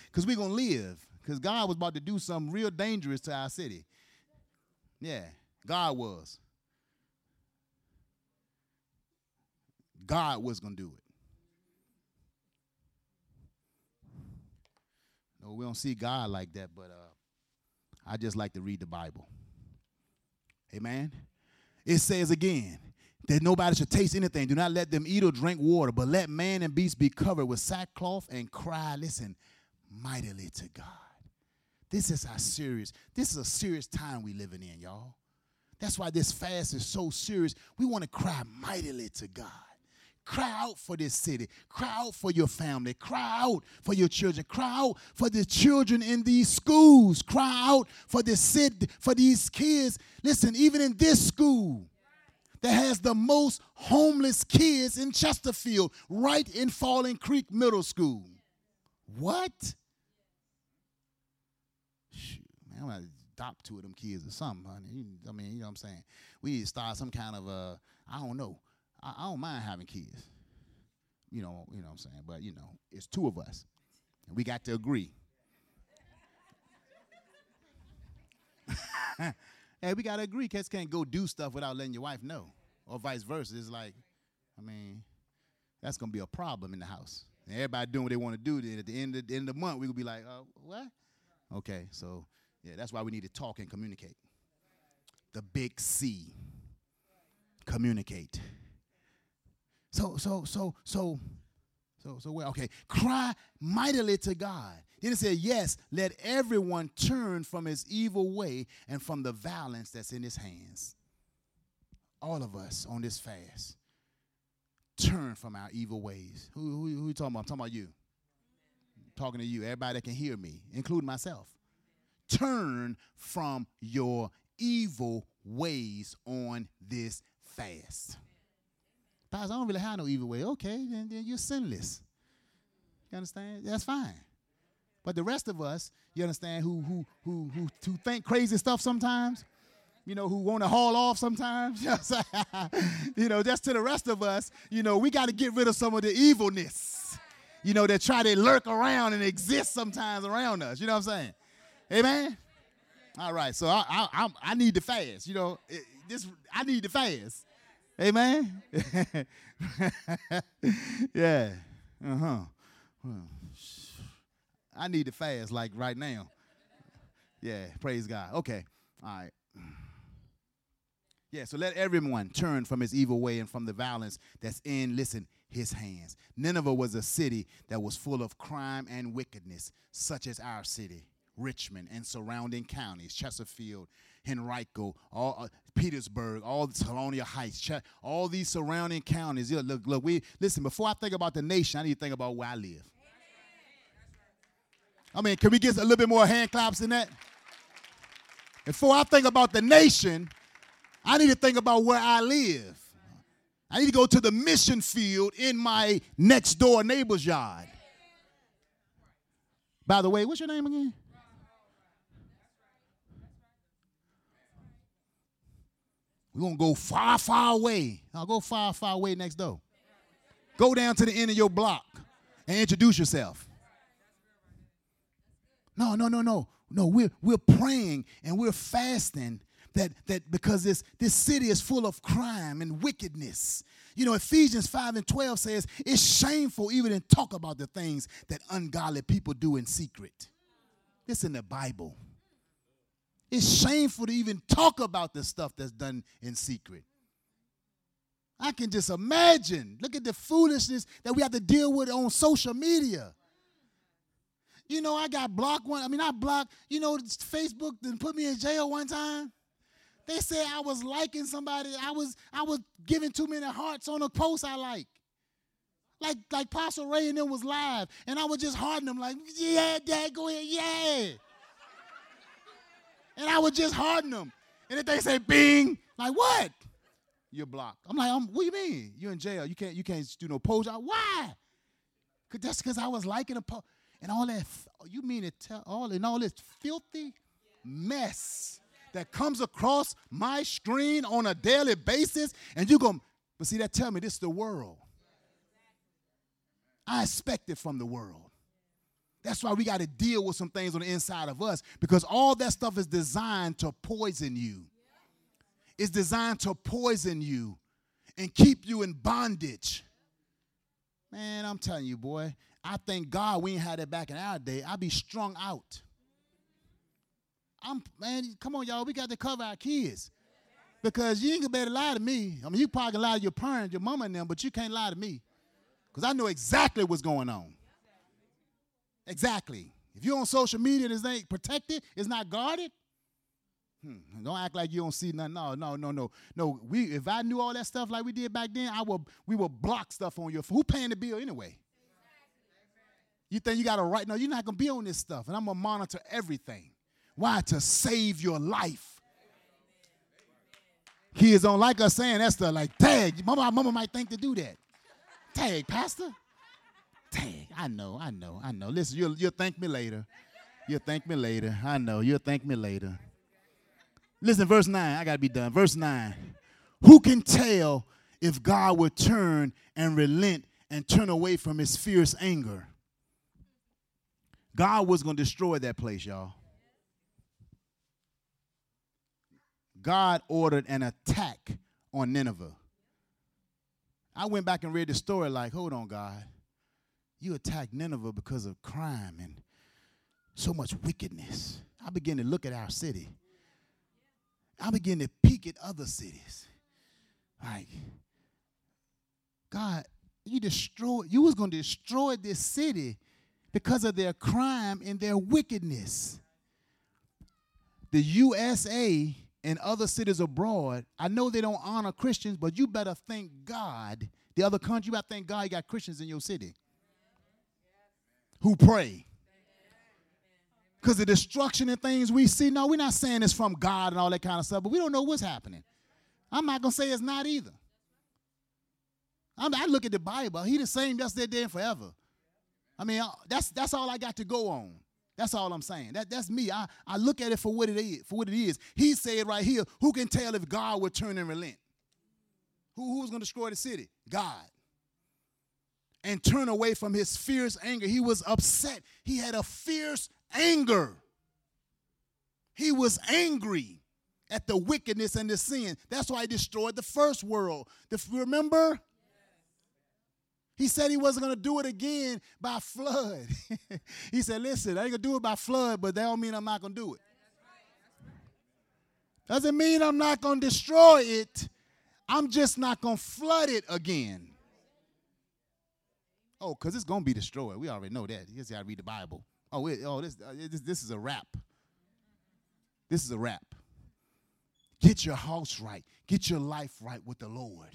Because we're gonna live. Because God was about to do something real dangerous to our city. Yeah, God was. God was gonna do it. No, we don't see God like that, but uh, I just like to read the Bible. Amen. It says again that nobody should taste anything. Do not let them eat or drink water, but let man and beast be covered with sackcloth and cry, listen, mightily to God. This is our serious, this is a serious time we living in, y'all. That's why this fast is so serious. We want to cry mightily to God. Cry out for this city. Cry out for your family. Cry out for your children. Cry out for the children in these schools. Cry out for the city, for these kids. Listen, even in this school that has the most homeless kids in Chesterfield, right in Falling Creek Middle School. What? Shoot, man, I'm gonna adopt two of them kids or something, honey. I mean, you know what I'm saying? We need to start some kind of a, I don't know I, I don't mind having kids. You know, you know what I'm saying? But you know, it's two of us. And we got to agree. hey, we gotta agree. Cats can't go do stuff without letting your wife know. Or vice versa. It's like, I mean, that's gonna be a problem in the house. And everybody doing what they want to do. Then at the end of the end of the month, we will be like, uh, what? Okay, so yeah, that's why we need to talk and communicate. The big C. Communicate. So, so, so, so, so, so well, okay. Cry mightily to God. Then it said, Yes, let everyone turn from his evil way and from the violence that's in his hands. All of us on this fast. Turn from our evil ways. Who, who, who you talking about? I'm talking about you. I'm talking to you, everybody that can hear me, including myself. Turn from your evil ways on this fast. Pastor, I don't really have no evil way. Okay, then, then you're sinless. You understand? That's fine. But the rest of us, you understand, who who who who, who think crazy stuff sometimes, you know, who want to haul off sometimes, you know, just to the rest of us, you know, we got to get rid of some of the evilness, you know, that try to lurk around and exist sometimes around us. You know what I'm saying? Amen. All right, so I I, I need to fast. You know, this I need to fast. Amen. yeah. Uh huh. I need to fast like right now. Yeah. Praise God. Okay. All right. Yeah, so let everyone turn from his evil way and from the violence that's in, listen, his hands. Nineveh was a city that was full of crime and wickedness, such as our city, Richmond, and surrounding counties, Chesterfield Henrico, all uh, Petersburg, all the Colonial Heights, Ch- all these surrounding counties. Look, look, we listen. Before I think about the nation, I need to think about where I live. I mean, can we get a little bit more hand claps than that? Before I think about the nation, I need to think about where I live. I need to go to the mission field in my next door neighbor's yard. By the way, what's your name again? We're going to go far, far away. I'll go far, far away next door. Go down to the end of your block and introduce yourself. No, no, no, no. No, we're, we're praying and we're fasting that, that because this, this city is full of crime and wickedness. You know, Ephesians 5 and 12 says it's shameful even to talk about the things that ungodly people do in secret. It's in the Bible. It's shameful to even talk about the stuff that's done in secret. I can just imagine. Look at the foolishness that we have to deal with on social media. You know, I got blocked one. I mean, I blocked, you know, Facebook then put me in jail one time. They said I was liking somebody. I was I was giving too many hearts on a post I like. Like like Pastor Ray and them was live. And I was just hearting them like, yeah, dad, go ahead, yeah. And I would just harden them. And if they say bing, like what? You're blocked. I'm like, I'm, what do you mean? You're in jail. You can't you can't do no pose. Why? Cause that's because I was liking a pose. And all that, you mean to tell all and all this filthy mess that comes across my screen on a daily basis, and you go, but see, that tell me this is the world. I expect it from the world. That's why we got to deal with some things on the inside of us because all that stuff is designed to poison you. It's designed to poison you and keep you in bondage. Man, I'm telling you, boy, I thank God we ain't had that back in our day. I'd be strung out. I'm man, come on, y'all. We got to cover our kids. Because you ain't gonna better lie to me. I mean, you probably can lie to your parents, your mama and them, but you can't lie to me. Because I know exactly what's going on. Exactly. If you're on social media it ain't protected, it's not guarded. Hmm, don't act like you don't see nothing. No, no, no, no. No, we if I knew all that stuff like we did back then, I would we would block stuff on your. Who paying the bill anyway? You think you got a right? No, you're not gonna be on this stuff. And I'm gonna monitor everything. Why? To save your life. Kids don't like us saying that stuff like, tag, mama, mama might think to do that. Tag, Pastor. I know, I know, I know. Listen, you'll, you'll thank me later. You'll thank me later. I know, you'll thank me later. Listen, verse 9. I got to be done. Verse 9. Who can tell if God will turn and relent and turn away from his fierce anger? God was going to destroy that place, y'all. God ordered an attack on Nineveh. I went back and read the story like, hold on, God. You attacked Nineveh because of crime and so much wickedness. I begin to look at our city. I begin to peek at other cities. Like, God, you destroyed, you was to destroy this city because of their crime and their wickedness. The USA and other cities abroad, I know they don't honor Christians, but you better thank God. The other country, you better thank God you got Christians in your city who pray. Because the destruction and things we see, no, we're not saying it's from God and all that kind of stuff, but we don't know what's happening. I'm not going to say it's not either. I'm, i look at the Bible. He the same yesterday, today, and forever. I mean, uh, that's that's all I got to go on. That's all I'm saying. That, that's me. I, I look at it for what it is. For what it is. He said right here, who can tell if God will turn and relent? Who, who's going to destroy the city? God. And turn away from his fierce anger. He was upset. He had a fierce anger. He was angry at the wickedness and the sin. That's why he destroyed the first world. The, remember? He said he wasn't going to do it again by flood. he said, listen, I ain't going to do it by flood, but that don't mean I'm not going to do it. Doesn't mean I'm not going to destroy it. I'm just not going to flood it again. Oh, because it's to be destroyed. We already know that. You just got to read the Bible. Oh, it, oh this, uh, this, this is a wrap. This is a wrap. Get your house right. Get your life right with the Lord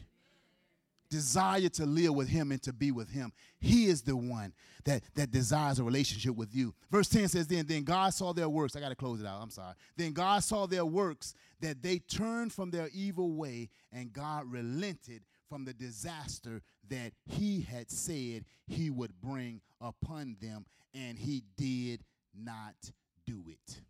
desire to live with him and to be with him. He is the one that, that desires a relationship with you. Verse 10 says, Then, then God saw their works. I got to close it out. I'm sorry. Then God saw their works, that they turned from their evil way, and God relented from the disaster that he had said he would bring upon them, and he did not do it.